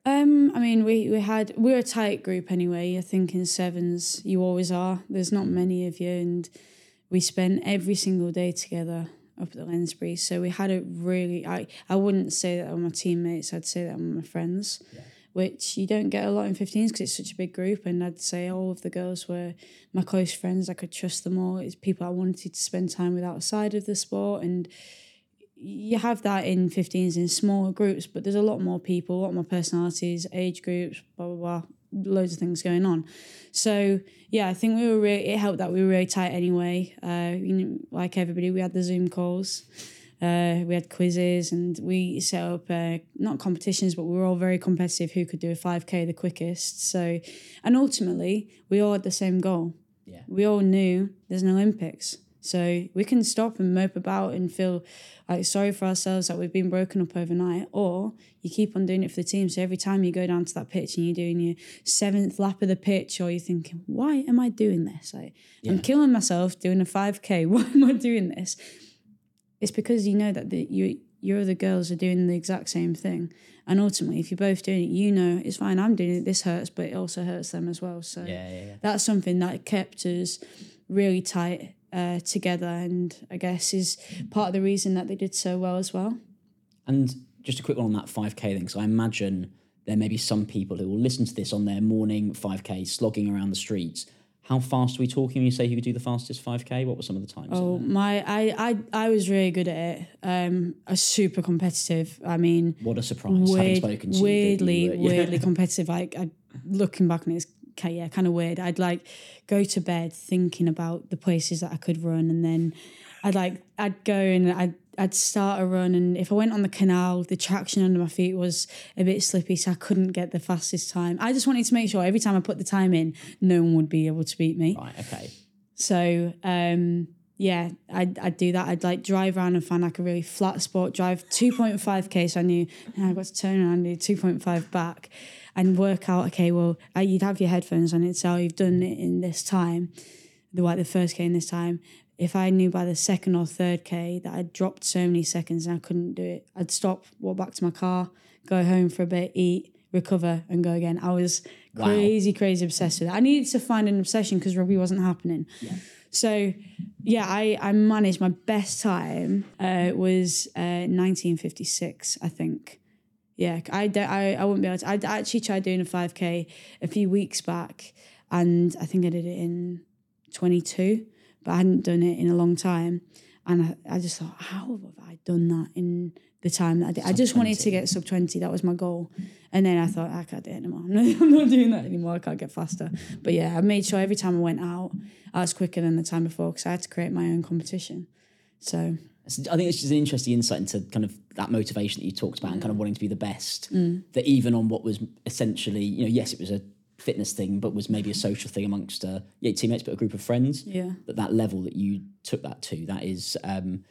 Um, I mean, we, we had we're a tight group anyway. I think in sevens you always are. There's not many of you, and we spent every single day together up at the Lensbury. So we had a really I I wouldn't say that on my teammates. I'd say that on my friends. Yeah. Which you don't get a lot in 15s because it's such a big group, and I'd say all of the girls were my close friends. I could trust them all. It's people I wanted to spend time with outside of the sport, and you have that in 15s in smaller groups, but there's a lot more people, a lot more personalities, age groups, blah blah blah loads of things going on. So yeah, I think we were really, it helped that we were really tight anyway. Uh, you know, like everybody, we had the Zoom calls. Uh, we had quizzes and we set up uh, not competitions, but we were all very competitive who could do a 5K the quickest. So, and ultimately, we all had the same goal. Yeah. We all knew there's an Olympics. So we can stop and mope about and feel like sorry for ourselves that we've been broken up overnight, or you keep on doing it for the team. So every time you go down to that pitch and you're doing your seventh lap of the pitch, or you're thinking, why am I doing this? Like, yeah. I'm killing myself doing a 5K. Why am I doing this? It's because you know that the, you your other girls are doing the exact same thing. And ultimately, if you're both doing it, you know it's fine. I'm doing it. This hurts, but it also hurts them as well. So yeah, yeah, yeah. that's something that kept us really tight uh, together, and I guess is part of the reason that they did so well as well. And just a quick one on that 5K thing. So I imagine there may be some people who will listen to this on their morning 5K, slogging around the streets. How fast are we talking when you say you could do the fastest 5K? What were some of the times? Oh my! I, I I was really good at it. Um, I was super competitive. I mean, what a surprise! having weird, spoken to you, weirdly, were- yeah. weirdly competitive. Like I, looking back on it, it's okay, yeah, kind of weird. I'd like go to bed thinking about the places that I could run, and then I'd like I'd go and I'd I'd start a run, and if I went on the canal, the traction under my feet was a bit slippy, so I couldn't get the fastest time. I just wanted to make sure every time I put the time in, no one would be able to beat me. Right. Okay. So um, yeah, I'd, I'd do that. I'd like drive around and find like a really flat spot, drive 2.5k. So I knew and I got to turn around and do 2.5 back and work out, okay, well, you'd have your headphones on. It's how you've done it in this time, the like the first K in this time. If I knew by the second or third K that I'd dropped so many seconds and I couldn't do it, I'd stop, walk back to my car, go home for a bit, eat, recover, and go again. I was Wow. crazy, crazy obsessed with it. I needed to find an obsession because rugby wasn't happening. So, yeah, I, I managed my best time uh, was uh, 1956, I think. Yeah, I, don't- I, I wouldn't be able to. I actually tried doing a 5K a few weeks back, and I think I did it in 22, but I hadn't done it in a long time. And I, I just thought, how have I done that in the time that I did? I just wanted to get sub 20. That was my goal. And then I thought, I can't do it anymore. I'm not, I'm not doing that anymore. I can't get faster. But yeah, I made sure every time I went out, I was quicker than the time before because I had to create my own competition. So I think it's just an interesting insight into kind of that motivation that you talked about and kind of mm. wanting to be the best. Mm. That even on what was essentially, you know, yes, it was a fitness thing, but was maybe a social thing amongst uh, yeah teammates, but a group of friends. Yeah. That that level that you took that to, that is, um,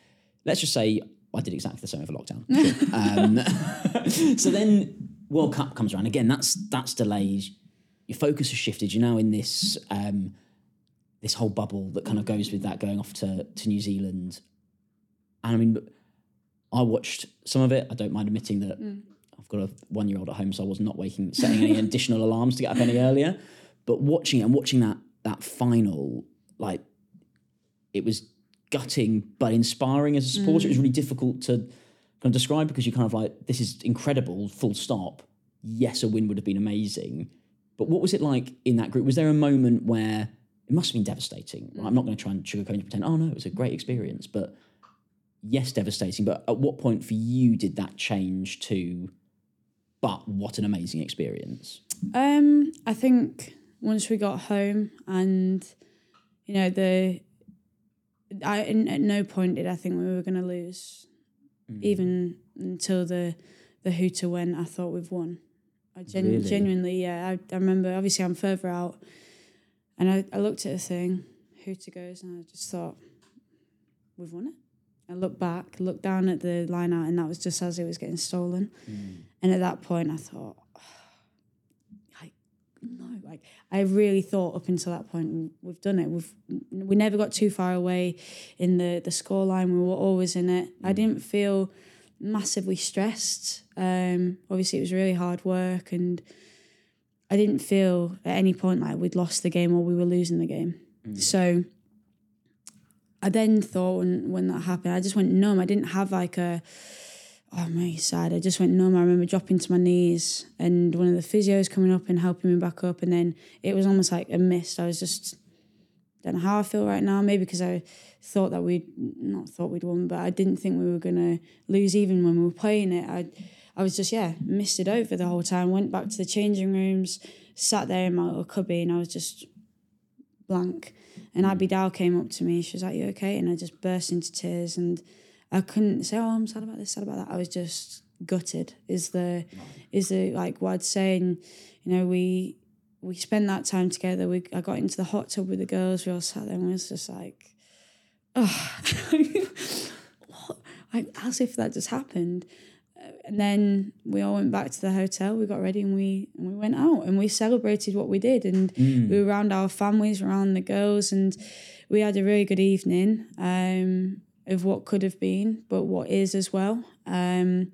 let's just say, I did exactly the same over lockdown. Sure. um, so then World Cup comes around again. That's that's delayed. Your focus has shifted. You're now in this um, this whole bubble that kind of goes with that going off to to New Zealand. And I mean, I watched some of it. I don't mind admitting that I've got a one year old at home, so I was not waking, setting any additional alarms to get up any earlier. But watching it and watching that that final, like it was gutting but inspiring as a supporter. It was mm. really difficult to kind of describe because you're kind of like, this is incredible, full stop. Yes, a win would have been amazing. But what was it like in that group? Was there a moment where it must have been devastating? right? I'm not going to try and sugarcoat and pretend, oh no, it was a great experience. But yes, devastating. But at what point for you did that change to, but what an amazing experience? Um, I think once we got home and you know the, I in, at no point did I think we were going to lose, even until the the hooter went. I thought we've won. I gen- Really? genuinely, yeah. I, I remember. Obviously, I'm further out, and I, I looked at the thing. Hooter goes, and I just thought, we've won it. I looked back, looked down at the line out, and that was just as it was getting stolen. Mm. And at that point, I thought, like, no, like I really thought up until that point we've done it. We've we never got too far away in the the score line. We were always in it. I mm. didn't feel massively stressed. Um, obviously, it was really hard work, and I didn't feel at any point like we'd lost the game or we were losing the game. Mm. So. I then thought when when that happened, I just went numb. I didn't have like a oh really sad. I just went numb. I remember dropping to my knees and one of the physios coming up and helping me back up and then it was almost like a mist. I was just don't know how I feel right now. Maybe because I thought that we'd not thought we'd won, but I didn't think we were gonna lose even when we were playing it. I I was just yeah, missed it over the whole time, went back to the changing rooms, sat there in my little cubby and I was just blank. And hmm. Abby Dow came up to me. She was like, "You okay?" And I just burst into tears, and I couldn't say, "Oh, I'm sad about this, sad about that." I was just gutted. Is the is the like what I'd say? And you know, we we spent that time together. We I got into the hot tub with the girls. We all sat there, and we was just like, "Oh, what?" Like as if that just happened. And then we all went back to the hotel. We got ready and we and we went out and we celebrated what we did. And we were around our families, around the girls, and we had a really good evening um, of what could have been, but what is as well. Um,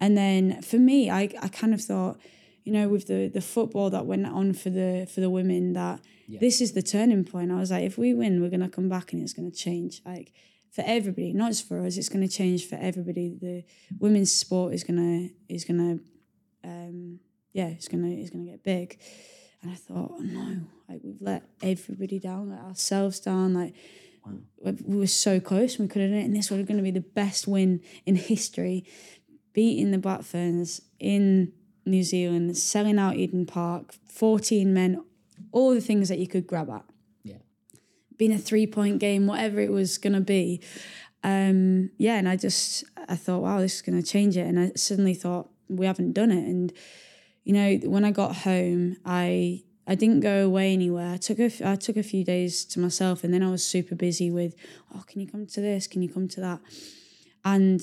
and then for me, I, I kind of thought, you know, with the the football that went on for the for the women, that this is the turning point. I was like, if we win, we're gonna come back and it's gonna change. Like for everybody, not just for us, it's gonna change for everybody. The women's sport is gonna is gonna um, yeah, it's gonna it's gonna get big. And I thought, oh no, like we've let everybody down, like ourselves down, like we we were so close we could have done it. And this was going to be the best win in history, beating the Black Ferns in New Zealand, selling out Eden Park, 14 men, all the things that you could grab at. Being a three point game, whatever it was going to be. Um, yeah, and I just, I thought, wow, this is going to change it. And I suddenly thought, we haven't done it. And, you know, when I got home, I, I didn't go away anywhere. I took a, I took a few days to myself and then I was super busy with, oh, can you come to this? Can you come to that? And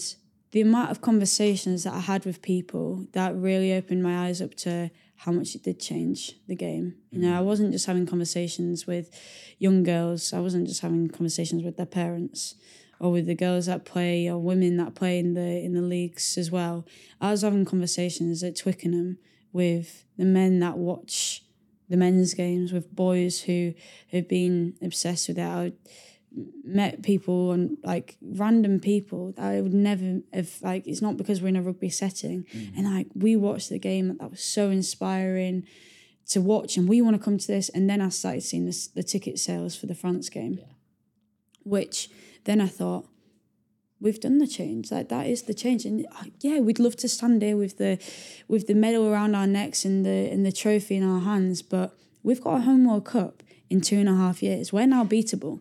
the amount of conversations that I had with people that really opened my eyes up to how much it did change the game. You know, mm. I wasn't just having conversations with young girls. I wasn't just having conversations with their parents or with the girls that play or women that play in the in the leagues as well. I was having conversations at Twickenham with the men that watch the men's games, with boys who have been obsessed with it. I met people and like random people that I would never have like it's not because we're in a rugby setting. And like we watched the game that was so inspiring to watch and we want to come to this. And then I started seeing this, the ticket sales for the France game which then I thought we've done the change. Like that is the change. And uh, yeah we'd love to stand here with the with the medal around our necks and the and the trophy in our hands but we've got a home world cup in two and a half years. We're now beatable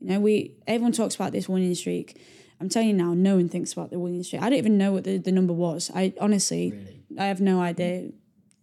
you know, we everyone talks about this winning streak. I'm telling you now, no one thinks about the winning streak. I don't even know what the, the number was. I honestly, I have no idea.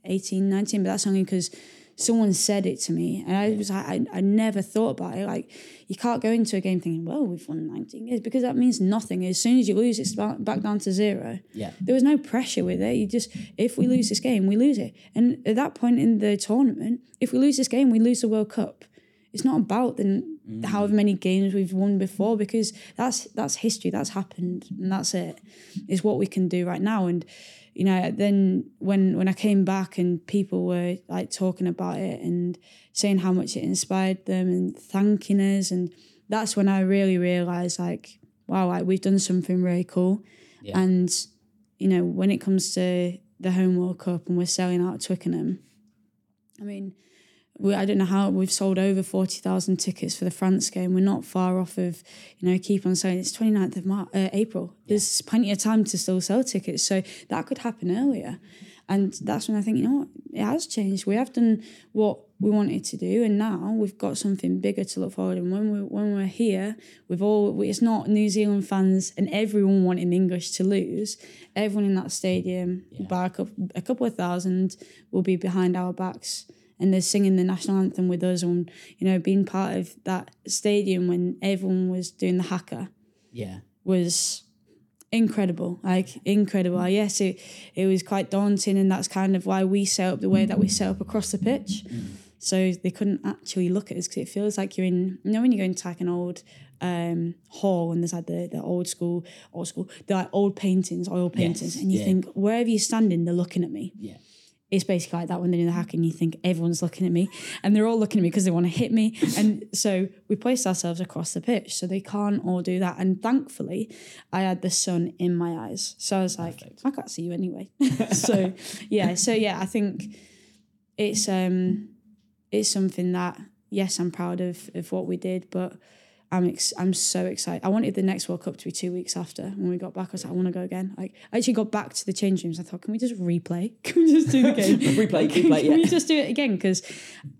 18, 19, but that's only because someone said it to me. And I was like, I, I never thought about it. Like, you can't go into a game thinking, well, we've won 19 years because that means nothing. As soon as you lose, it's back back down to zero. Yeah. There was no pressure with it. You just, if we lose this game, we lose it. And at that point in the tournament, if we lose this game, we lose the World Cup. It's not about the however many games we've won before because that's that's history. That's happened, and that's it. Is what we can do right now. And you know, then when when I came back and people were like talking about it and saying how much it inspired them and thanking us, and that's when I really realized like, wow, like we've done something really cool. Yeah. And you know, when it comes to the home World Cup and we're selling out Twickenham, I mean, we, I don't know how we've sold over 40,000 tickets for the France game. We're not far off of, you know, keep on saying it's 29th of Mar- uh, April. There's plenty of time to still sell tickets. So that could happen earlier. And that's when I think, you know what, it has changed. We have done what we wanted to do, and now we've got something bigger to look forward. And when we when we're here, we've all it's not New Zealand fans and everyone wanting English to lose. Everyone in that stadium, by a couple, a couple of thousand, will be behind our backs and they're singing the national anthem with us and you know being part of that stadium when everyone was doing the haka Yeah. was incredible like incredible yes it, it was quite daunting and that's kind of why we set up the way that we set up across the pitch so they couldn't actually look at us because it feels like you're in you know when you go into like an old um hall and there's like the, the old school old school the like old paintings oil paintings and you yeah. think wherever you're standing they're looking at me Yeah. It's basically like that when they're in the haka and you think everyone's looking at me and they're all looking at me because they want to hit me. And so we placed ourselves across the pitch so they can't all do that. And thankfully i had the sun in my eyes. So i was like i can't see you anyway. So yeah so yeah i think it's um it's something that yes i'm proud of of what we did but I'm ex- I'm so excited. I wanted the next World Cup to be two weeks after when we got back. I was like, I want to go again. Like, I actually got back to the change rooms. I thought, can we just replay? Can we just do the game? Replay, can, replay, can we just do it again? Because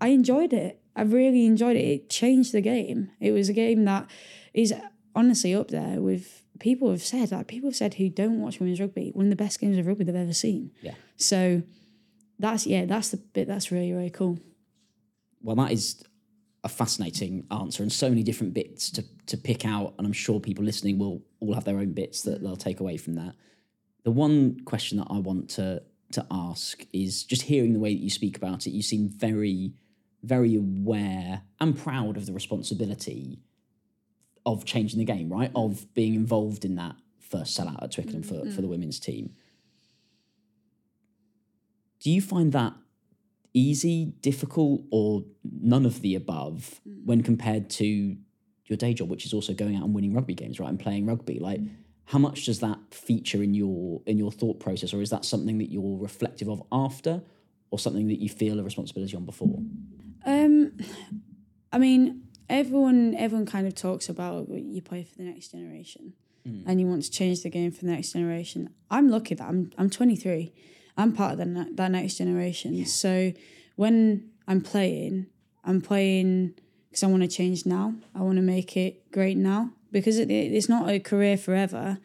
I enjoyed it. I really enjoyed it. It changed the game. It was a game that is honestly up there with people have said like people have said who don't watch women's rugby one of the best games of rugby they've ever seen. Yeah. So that's yeah, that's the bit that's really really cool. Well, that is a fascinating answer and so many different bits to, to pick out. And I'm sure people listening will all have their own bits that they'll take away from that. The one question that I want to to ask is just hearing the way that you speak about it, you seem very, very aware and proud of the responsibility of changing the game, right? Of being involved in that first sellout at Twickenham for, for the mm-hmm. women's team. Do you find that easy, difficult, or none of the above mm. when compared to your day job, which is also going out and winning rugby games, right, and playing rugby? Mm. Like, how much does that feature in your in your thought process, or is that something that you're reflective of after, or something that you feel a responsibility on before? Um, I mean, everyone everyone kind of talks about you play for the next generation, mm. and you want to change the game for the next generation. I'm lucky that I'm I'm 23. I'm part of the, ne- that next generation. So when I'm playing, I'm playing because I want to change now. I want to make it great now because it, it's not a career forever,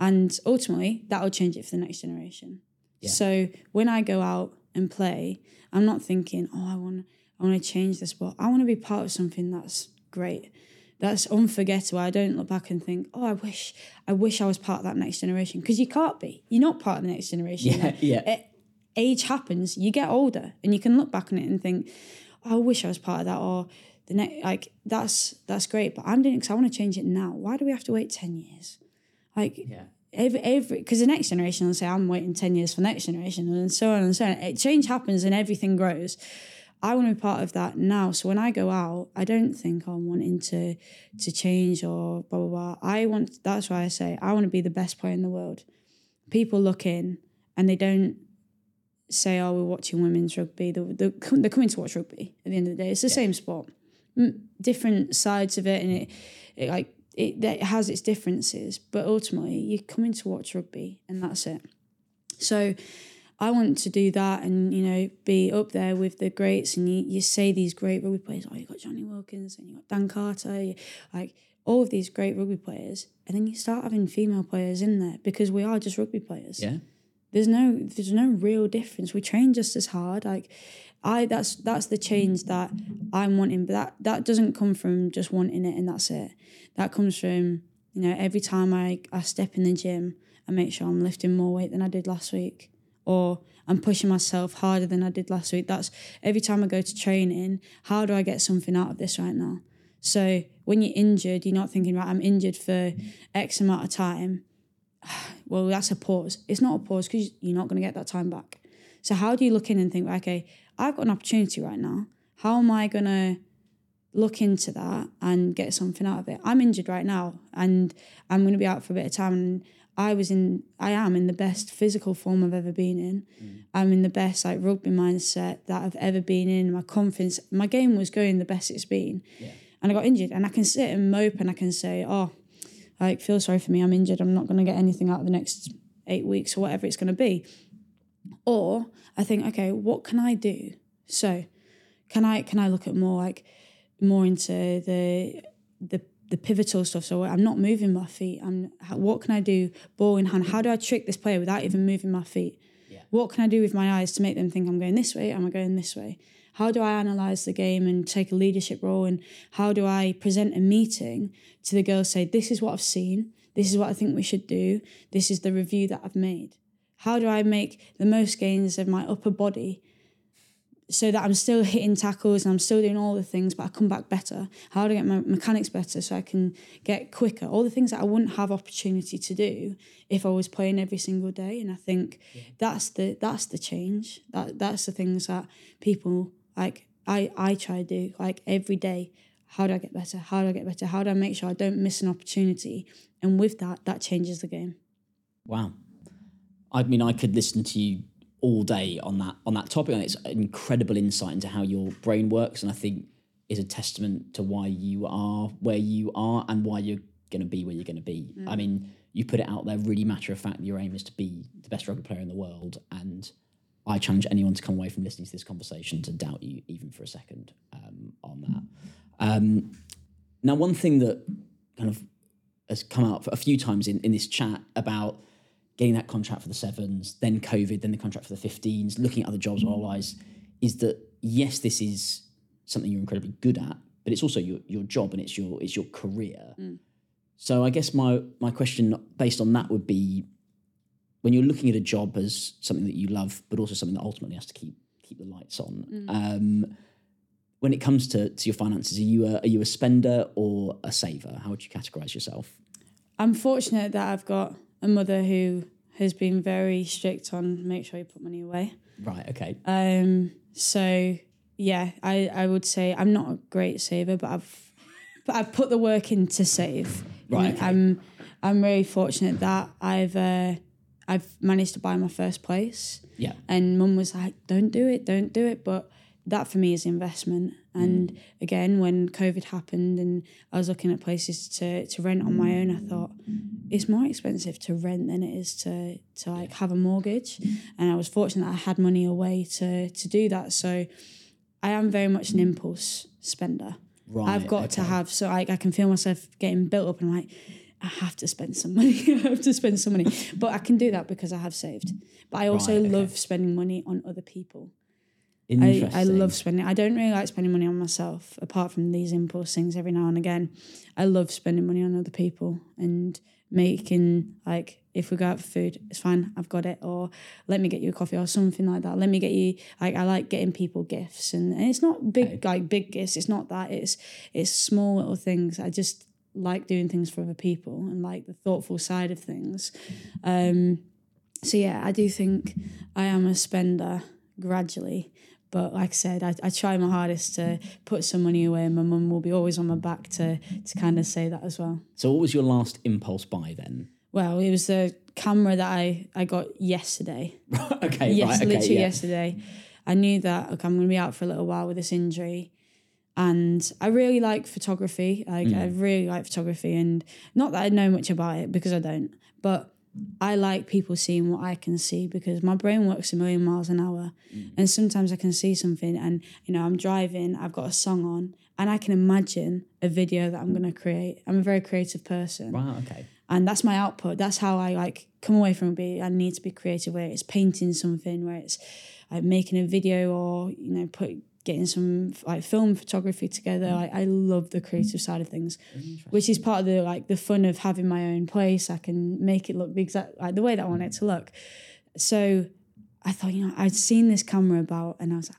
and ultimately that'll change it for the next generation. So when I go out and play, I'm not thinking, oh, I want I want to change the sport. I want to be part of something that's great, that's unforgettable. I don't look back and think, oh, I wish I wish I was part of that next generation because you can't be. You're not part of the next generation. Yeah, yeah. Eh, age happens. You get older, and you can look back on it and think, oh, I wish I was part of that, or the next like that's that's great. But I'm doing it because I want to change it now. Why do we have to wait ten years? Like Yeah. every every because the next generation will say I'm waiting ten years for next generation and so on and so on. It, change happens and everything grows. I want to be part of that now. So when I go out, I don't think I'm wanting to to change or blah blah blah. I want that's why I say I want to be the best player in the world. People look in and they don't say, "Oh, we're watching women's rugby." They're, they're, they're coming to watch rugby. At the end of the day, it's the same sport, different sides of it, and it, it like it, it has its differences. But ultimately, you're coming to watch rugby, and that's it. So, I want to do that, and you know, be up there with the greats. And you, you say these great rugby players. Oh, you've got Jonny Wilkinson, and you've got Dan Carter, you- like all of these great rugby players, and then you start having female players in there because we are just rugby players Yeah. there's no there's no real difference we train just as hard like i that's that's the change that i'm wanting but that that doesn't come from just wanting it and that's it that comes from you know every time i i step in the gym i make sure i'm lifting more weight than i did last week or i'm pushing myself harder than i did last week that's every time i go to training how do i get something out of this right now so when you're injured you're not thinking right i'm injured for x amount of time well, that's a pause. It's not a pause because you're not going to get that time back. So how do you look in and think, okay, I've got an opportunity right now. How am I going to look into that and get something out of it? I'm injured right now and I'm going to be out for a bit of time. And I was in, I am in the best physical form I've ever been in. I'm in the best like rugby mindset that I've ever been in. My confidence, my game was going the best it's been. And I got injured and I can sit and mope and I can say, oh, like feel sorry for me i'm injured i'm not going to get anything out of the next eight weeks or whatever it's going to be or i think okay what can i do so can i can i look at more like more into the the the pivotal stuff. So i'm not moving my feet. I'm what can i do? Ball in hand. How do i trick this player without even moving my feet? What can i do with my eyes to make them think i'm going this way? Am i going this way? How do I analyze the game and take a leadership role? And how do I present a meeting to the girls, say, this is what I've seen, this is what I think we should do, this is the review that I've made? How do I make the most gains of my upper body so that I'm still hitting tackles and I'm still doing all the things, but I come back better? How do I get my mechanics better so I can get quicker? All the things that I wouldn't have opportunity to do if I was playing every single day. And I think that's the that's the change. That that's the things that people like I I try to do like every day. How do I get better? How do I get better? How do I make sure I don't miss an opportunity? And with that, that changes the game. Wow. I mean, I could listen to you all day on that on that topic, and it's an incredible insight into how your brain works, and I think is a testament to why you are where you are and why you're going to be where you're going to be. I mean, you put it out there really matter of fact. Your aim is to be the best rugby player in the world, and I challenge anyone to come away from listening to this conversation to doubt you even for a second um, on that. Um, now, one thing that kind of has come out a few times in, in this chat about getting that contract for the sevens, then COVID, then the contract for the 15s, looking at other jobs mm. otherwise, is that yes, this is something you're incredibly good at, but it's also your, your job and it's your it's your career. Mm. So I guess my my question based on that would be when you're looking at a job as something that you love, but also something that ultimately has to keep keep the lights on. Mm. Um, when it comes to, to your finances, are you a, are you a spender or a saver? How would you categorize yourself? I'm fortunate that I've got a mother who has been very strict on make sure you put money away. Right. Okay. Um, so yeah, I, I would say I'm not a great saver, but I've but I've put the work in to save. Right, okay. I'm I'm very fortunate that I've uh, I've managed to buy my first place. Yeah. And mum was like, don't do it, don't do it. But that for me is investment. And mm. again, when COVID happened and I was looking at places to, to rent on my own, I thought it's more expensive to rent than it is to to like have a mortgage. And I was fortunate that I had money away to to do that. So I am very much an impulse spender. Right. I've got to have so I, I can feel myself getting built up and I'm like, I have to spend some money. I have to spend some money. But I can do that because I have saved. But I also Right, okay. love spending money on other people. I. I love spending. I don't really like spending money on myself, apart from these impulse things every now and again. I love spending money on other people and making like if we go out for food, it's fine. I've got it. Or let me get you a coffee or something like that. Let me get you. Like I like getting people gifts, and, and it's not big like big gifts. It's not that. It's it's small little things. I just like doing things for other people and like the thoughtful side of things. Um, so yeah, I do think I am a spender gradually. But like I said, I, I try my hardest to put some money away, and my mum will be always on my back to to kind of say that as well. So, what was your last impulse buy then? Well, it was the camera that I, I got yesterday. okay. Yes, right. Okay. literally yeah. yesterday. I knew that okay, I'm going to be out for a little while with this injury, and I really like photography. Like I Mm. really like photography, and not that I know much about it because I don't, but I like people seeing what I can see because my brain works a million miles an hour, Mm. and sometimes I can see something, and you know I'm driving, I've got a song on, and I can imagine a video that I'm going to create. I'm a very creative person Right. Okay. and that's my output that's how i like come away from it i need to be creative where it's painting something where it's like making a video or you know put getting some like film photography together mm. like, i love the creative side of things which is part of the like the fun of having my own place i can make it look the exact like the way that i want it mm. to look so i thought you know i'd seen this camera about and i was like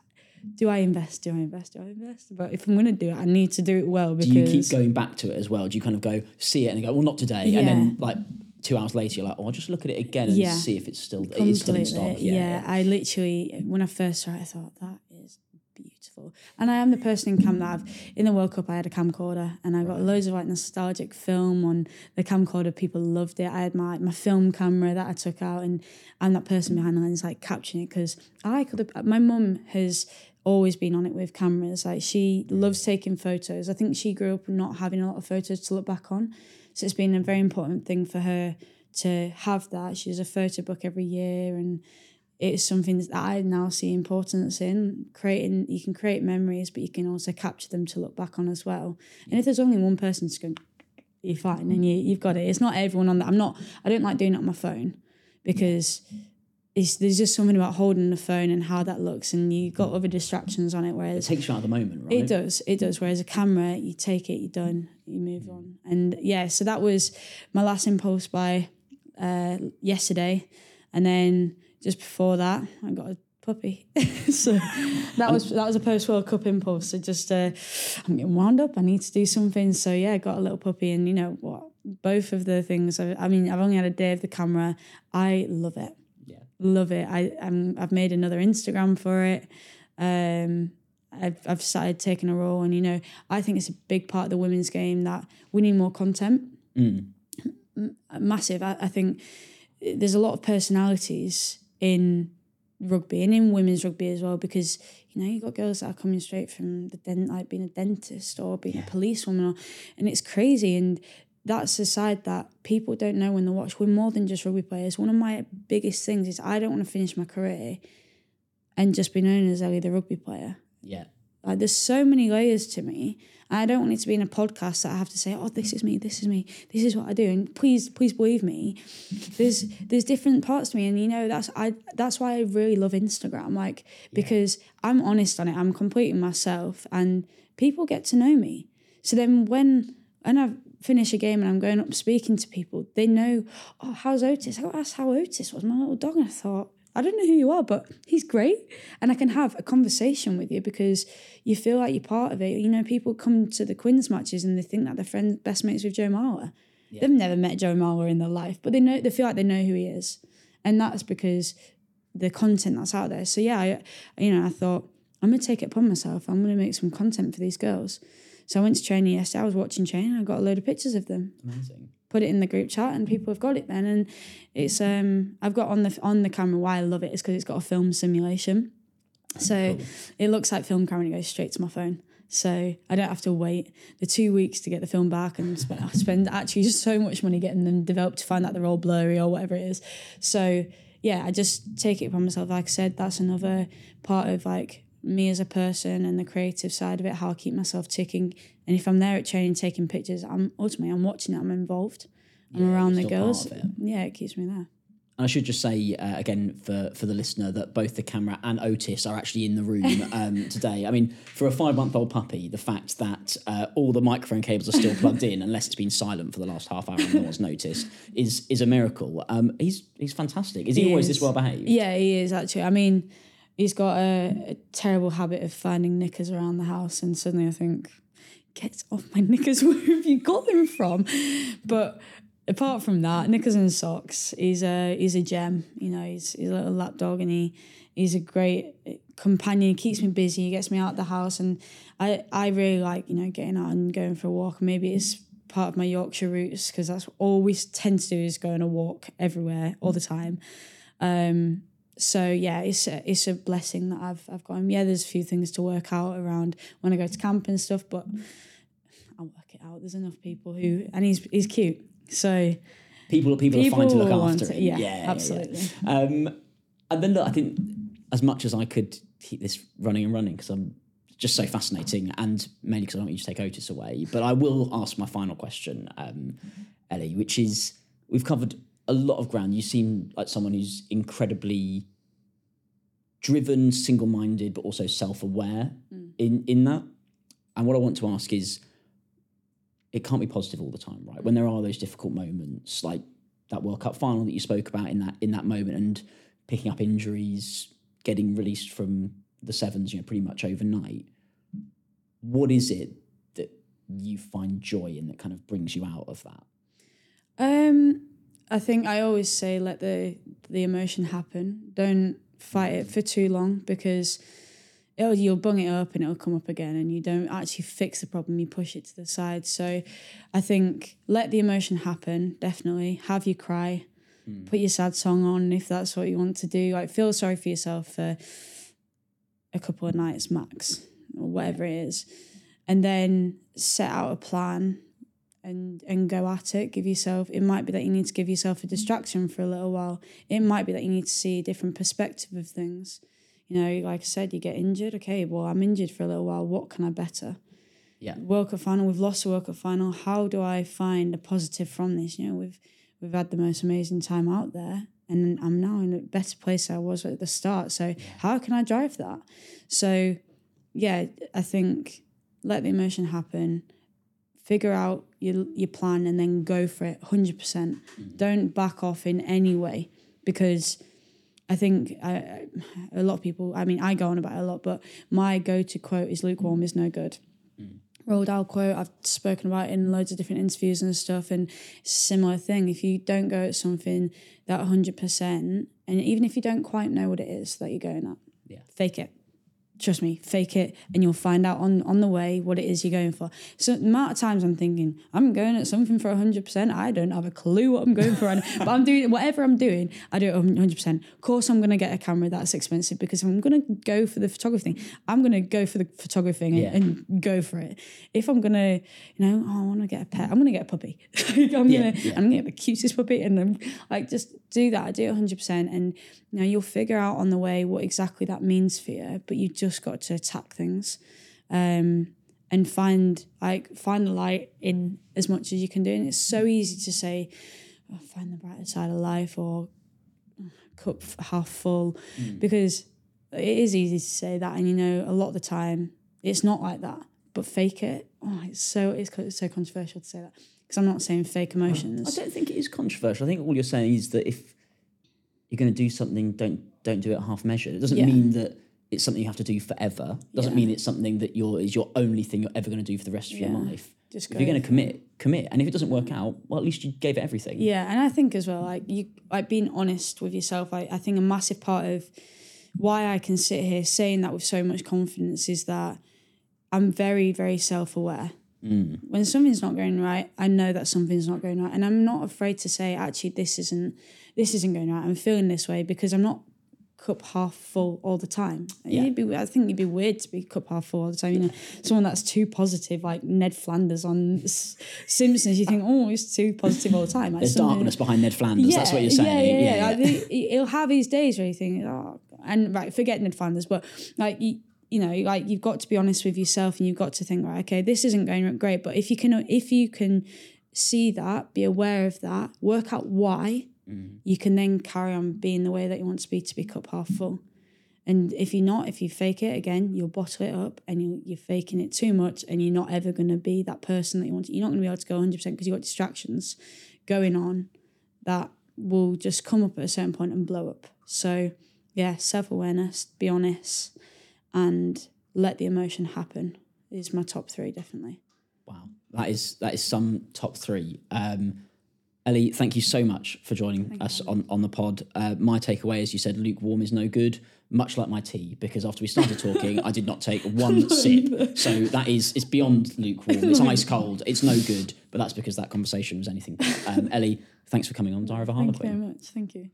do I invest? Do I invest? Do I invest? But if I'm going to do it, I need to do it well because Do you keep going back to it as well? Do you kind of go see it and go, well, not today, and then like two hours later, you're like, oh, I'll just look at it again and Yeah. see if it's still it is still in stock. Completely, Yeah, I literally when I first saw it, I thought that is beautiful. And I am the person in camp that I've in the World Cup I had a camcorder and I got loads of like nostalgic film on the camcorder. People loved it. I had my my film camera that I took out and I'm that person behind the lens like capturing it because I could have my mum has always been on it with cameras. Like she loves taking photos. I think she grew up not having a lot of photos to look back on. So it's been a very important thing for her to have that. She does a photo book every year and it's something that I now see importance in creating. You can create memories, but you can also capture them to look back on as well. And if there's only one person to go, you're fine, and you you've got it. It's not everyone on that. I'm not. I don't like doing it on my phone because it's there's just something about holding the phone and how that looks, and you've got other distractions on it. Where it takes you out of the moment, right? it does. It does. Whereas a camera, you take it, you're done, you move on. And yeah, so that was my last impulse buy uh, yesterday. And then just before that, I got a puppy. so that was that was a post World Cup impulse. So just uh, I'm getting wound up. I need to do something. So yeah, I got a little puppy, and you know what? Both of the things. I, I mean, I've only had a day of the camera. I love it. Yeah. Love it. I I'm, I've made another Instagram for it. Um, I've I've started taking a role, and you know, I think it's a big part of the women's game that we need more content. Mm. M- Massive. I, I think there's a lot of personalities in rugby and in women's rugby as well because you know you've got girls that are coming straight from the dent like being a dentist or being a policewoman or, and it's crazy and that's a side that people don't know when they watch. We're more than just rugby players. One of my biggest things is i don't want to finish my career and just be known as ellie the rugby player. Yeah. Like there's so many layers to me. I don't want it to be in a podcast that I have to say, oh, this is me, this is me, this is what I do. And please, please believe me. There's there's different parts to me. And you know, that's I that's why I really love Instagram. Like, because I'm honest on it. I'm completely myself and people get to know me. So then when when I finish a game and I'm going up speaking to people, they know, oh, how's Otis? I got asked how Otis was, my little dog. And I thought, I don't know who you are, but he's great. And I can have a conversation with you because you feel like you're part of it. You know, people come to the Quins matches and they think that they're friends, best mates with Joe Marler. They've never met Joe Marler in their life, but they know they feel like they know who he is. And that's because the content that's out there. So yeah, I, you know, I thought I'm gonna take it upon myself. I'm gonna make some content for these girls. So I went to training yesterday. I was watching training. I got a load of pictures of them. Amazing. Put it in the group chat and people have got it then. And it's um I've got on the on the camera why I love it is because it's got a film simulation. So it looks like film camera and it goes straight to my phone. So I don't have to wait the two weeks to get the film back and spend, I spend actually just so much money getting them developed to find out they're all blurry or whatever it is. So yeah I just take it upon myself. Like I said that's another part of like me as a person and the creative side of it, how I keep myself ticking. And if I'm there at training taking pictures, I'm ultimately I'm watching it, I'm involved. I'm Yeah, around the girls. it. Yeah, it keeps me there. And I should just say uh, again for for the listener that both the camera and Otis are actually in the room um, today. I mean, for a five month old puppy, the fact that uh, all the microphone cables are still plugged in, unless it's been silent for the last half hour and no one's noticed, is is a miracle. Um, he's he's fantastic. Is he, He always is. this well behaved? Yeah, he is actually. I mean, he's got a, a terrible habit of finding knickers around the house, and suddenly I think, get off my knickers. Where have you got them from? But apart from that, knickers and socks, he's a he's a gem. You know, he's he's a little lap dog, and he he's a great companion. He keeps me busy. He gets me out of the house, and I I really like you know getting out and going for a walk. Maybe it's part of my Yorkshire roots because that's all we tend to do is go on a walk everywhere all the time. Um, so yeah, it's a, it's a blessing that I've I've got him. Yeah, there's a few things to work out around when I go to camp and stuff, but I'll work it out. There's enough people who and he's he's cute. So People people, are fine to look after it, him. yeah, yeah, yeah. absolutely. Um, and then look, I think as much as I could keep this running and running because I'm just so fascinating, and mainly because I don't want you to take Otis away. But I will ask my final question, um, Ellie, which is we've covered a lot of ground. You seem like someone who's incredibly driven, single-minded, but also self-aware in in that. And what I want to ask is, it can't be positive all the time, right? When there are those difficult moments, like that World Cup final that you spoke about in that in that moment, and picking up injuries, getting released from the sevens, you know, pretty much overnight. What is it that you find joy in that kind of brings you out of that? Um, I think I always say let the the emotion happen. Don't fight it for too long because it'll, you'll bung it up and it'll come up again, and you don't actually fix the problem. You push it to the side. So, I think let the emotion happen. Definitely have you cry. Hmm. Put your sad song on if that's what you want to do. Like feel sorry for yourself for a couple of nights max or whatever it is, and then set out a plan and and go at it give yourself it might be that you need to give yourself a distraction for a little while. It might be that you need to see a different perspective of things. You know like i said you get injured okay well i'm injured for a little while what can i better? Yeah. world cup final we've lost a world cup final how do i find a positive from this? You know we've we've had the most amazing time out there and i'm now in a better place than i was at the start so how can i drive that? So yeah i think let the emotion happen figure out your your plan and then go for it 100% mm-hmm. don't back off in any way because I think I, a lot of people, I mean, I go on about it a lot, but my go to quote is lukewarm mm. is no good. Mm. Roald Dahl quote, I've spoken about it in loads of different interviews and stuff, and similar thing. If you don't go at something that 100%, and even if you don't quite know what it is that you're going at, Yeah. fake it. Trust me, fake it, and you'll find out on, on the way what it is you're going for. So the amount of times I'm thinking, I'm going at something for 100%, I don't have a clue what I'm going for, but I'm doing whatever I'm doing, I do it 100%. Of course, I'm going to get a camera that's expensive because if I'm going to go for the photography thing, I'm going to go for the photography thing and, Yeah. and go for it. If I'm going to, you know, oh, I want to get a pet, I'm going to get a puppy. I'm Yeah, going to, yeah. I'm going to get the cutest puppy, and then like just do that. I do it 100%, and you know, you'll figure out on the way what exactly that means for you, but you just got to attack things um, and find like find the light in as much as you can do. And it's so easy to say, oh, find the brighter side of life or "Oh, cup half full, because it is easy to say that, and you know, a lot of the time it's not like that. But fake it, oh, it's so it's, it's so controversial to say that because I'm not saying fake emotions. I don't think it is controversial. I think all you're saying is that if you're going to do something, don't don't do it half measured. It doesn't Yeah. mean that it's something you have to do forever. Doesn't Yeah. mean it's something that you're is your only thing you're ever going to do for the rest of your life. Just If you're going to commit, commit. And if it doesn't work out, well, at least you gave it everything. Yeah, and I think as well, like you, like being honest with yourself. I, I think a massive part of why I can sit here saying that with so much confidence is that I'm very, very self aware. Mm. When something's not going right, I know that something's not going right, and I'm not afraid to say, actually, this isn't this isn't going right. I'm feeling this way because I'm not cup half full all the time. You'd be, I think you'd be weird to be cup half full all the time. You know, someone that's too positive, like Ned Flanders on S- Simpsons. You think, oh, he's too positive all the time. Like There's something- darkness behind Ned Flanders. That's what you're saying. Yeah, yeah, yeah. Like, he- he'll have his days where you think, oh, and right, forget Ned Flanders, but like you, you know, like you've got to be honest with yourself, and you've got to think, right, okay, this isn't going great, but if you can, if you can see that, be aware of that, work out why, you can then carry on being the way that you want to be to be cup half full. And if you're not, if you fake it again, you'll bottle it up and you, you're faking it too much and you're not ever going to be that person that you want. To, you're not going to be able to go 100% because you've got distractions going on that will just come up at a certain point and blow up. So, yeah, self awareness, be honest, and let the emotion happen is my top three, definitely. Wow, that is that is some top three. Um, Ellie, thank you so much for joining us on, on the pod. Uh, my takeaway, as you said, lukewarm is no good. Much like my tea, because after we started talking, I did not take one sip. So that is it's beyond lukewarm. It's ice cold. It's no good. But that's because that conversation was anything. Um, Ellie, thanks for coming on Diary of a Thank you very much. Thank you.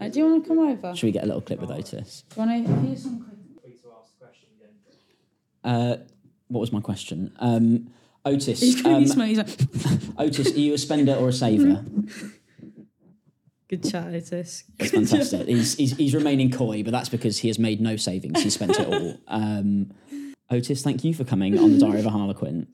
Uh, do you want to come over? Should we get a little clip with Otis? Do you want to hear some? Uh, what was my question? Um, Otis, He's going um, to. He's like, Otis, are you a spender or a saver? good chat, Otis. It's fantastic. he's, he's he's remaining coy, but that's because he has made no savings. He spent it all. Um, Otis, thank you for coming on the Diary of a Harlequin.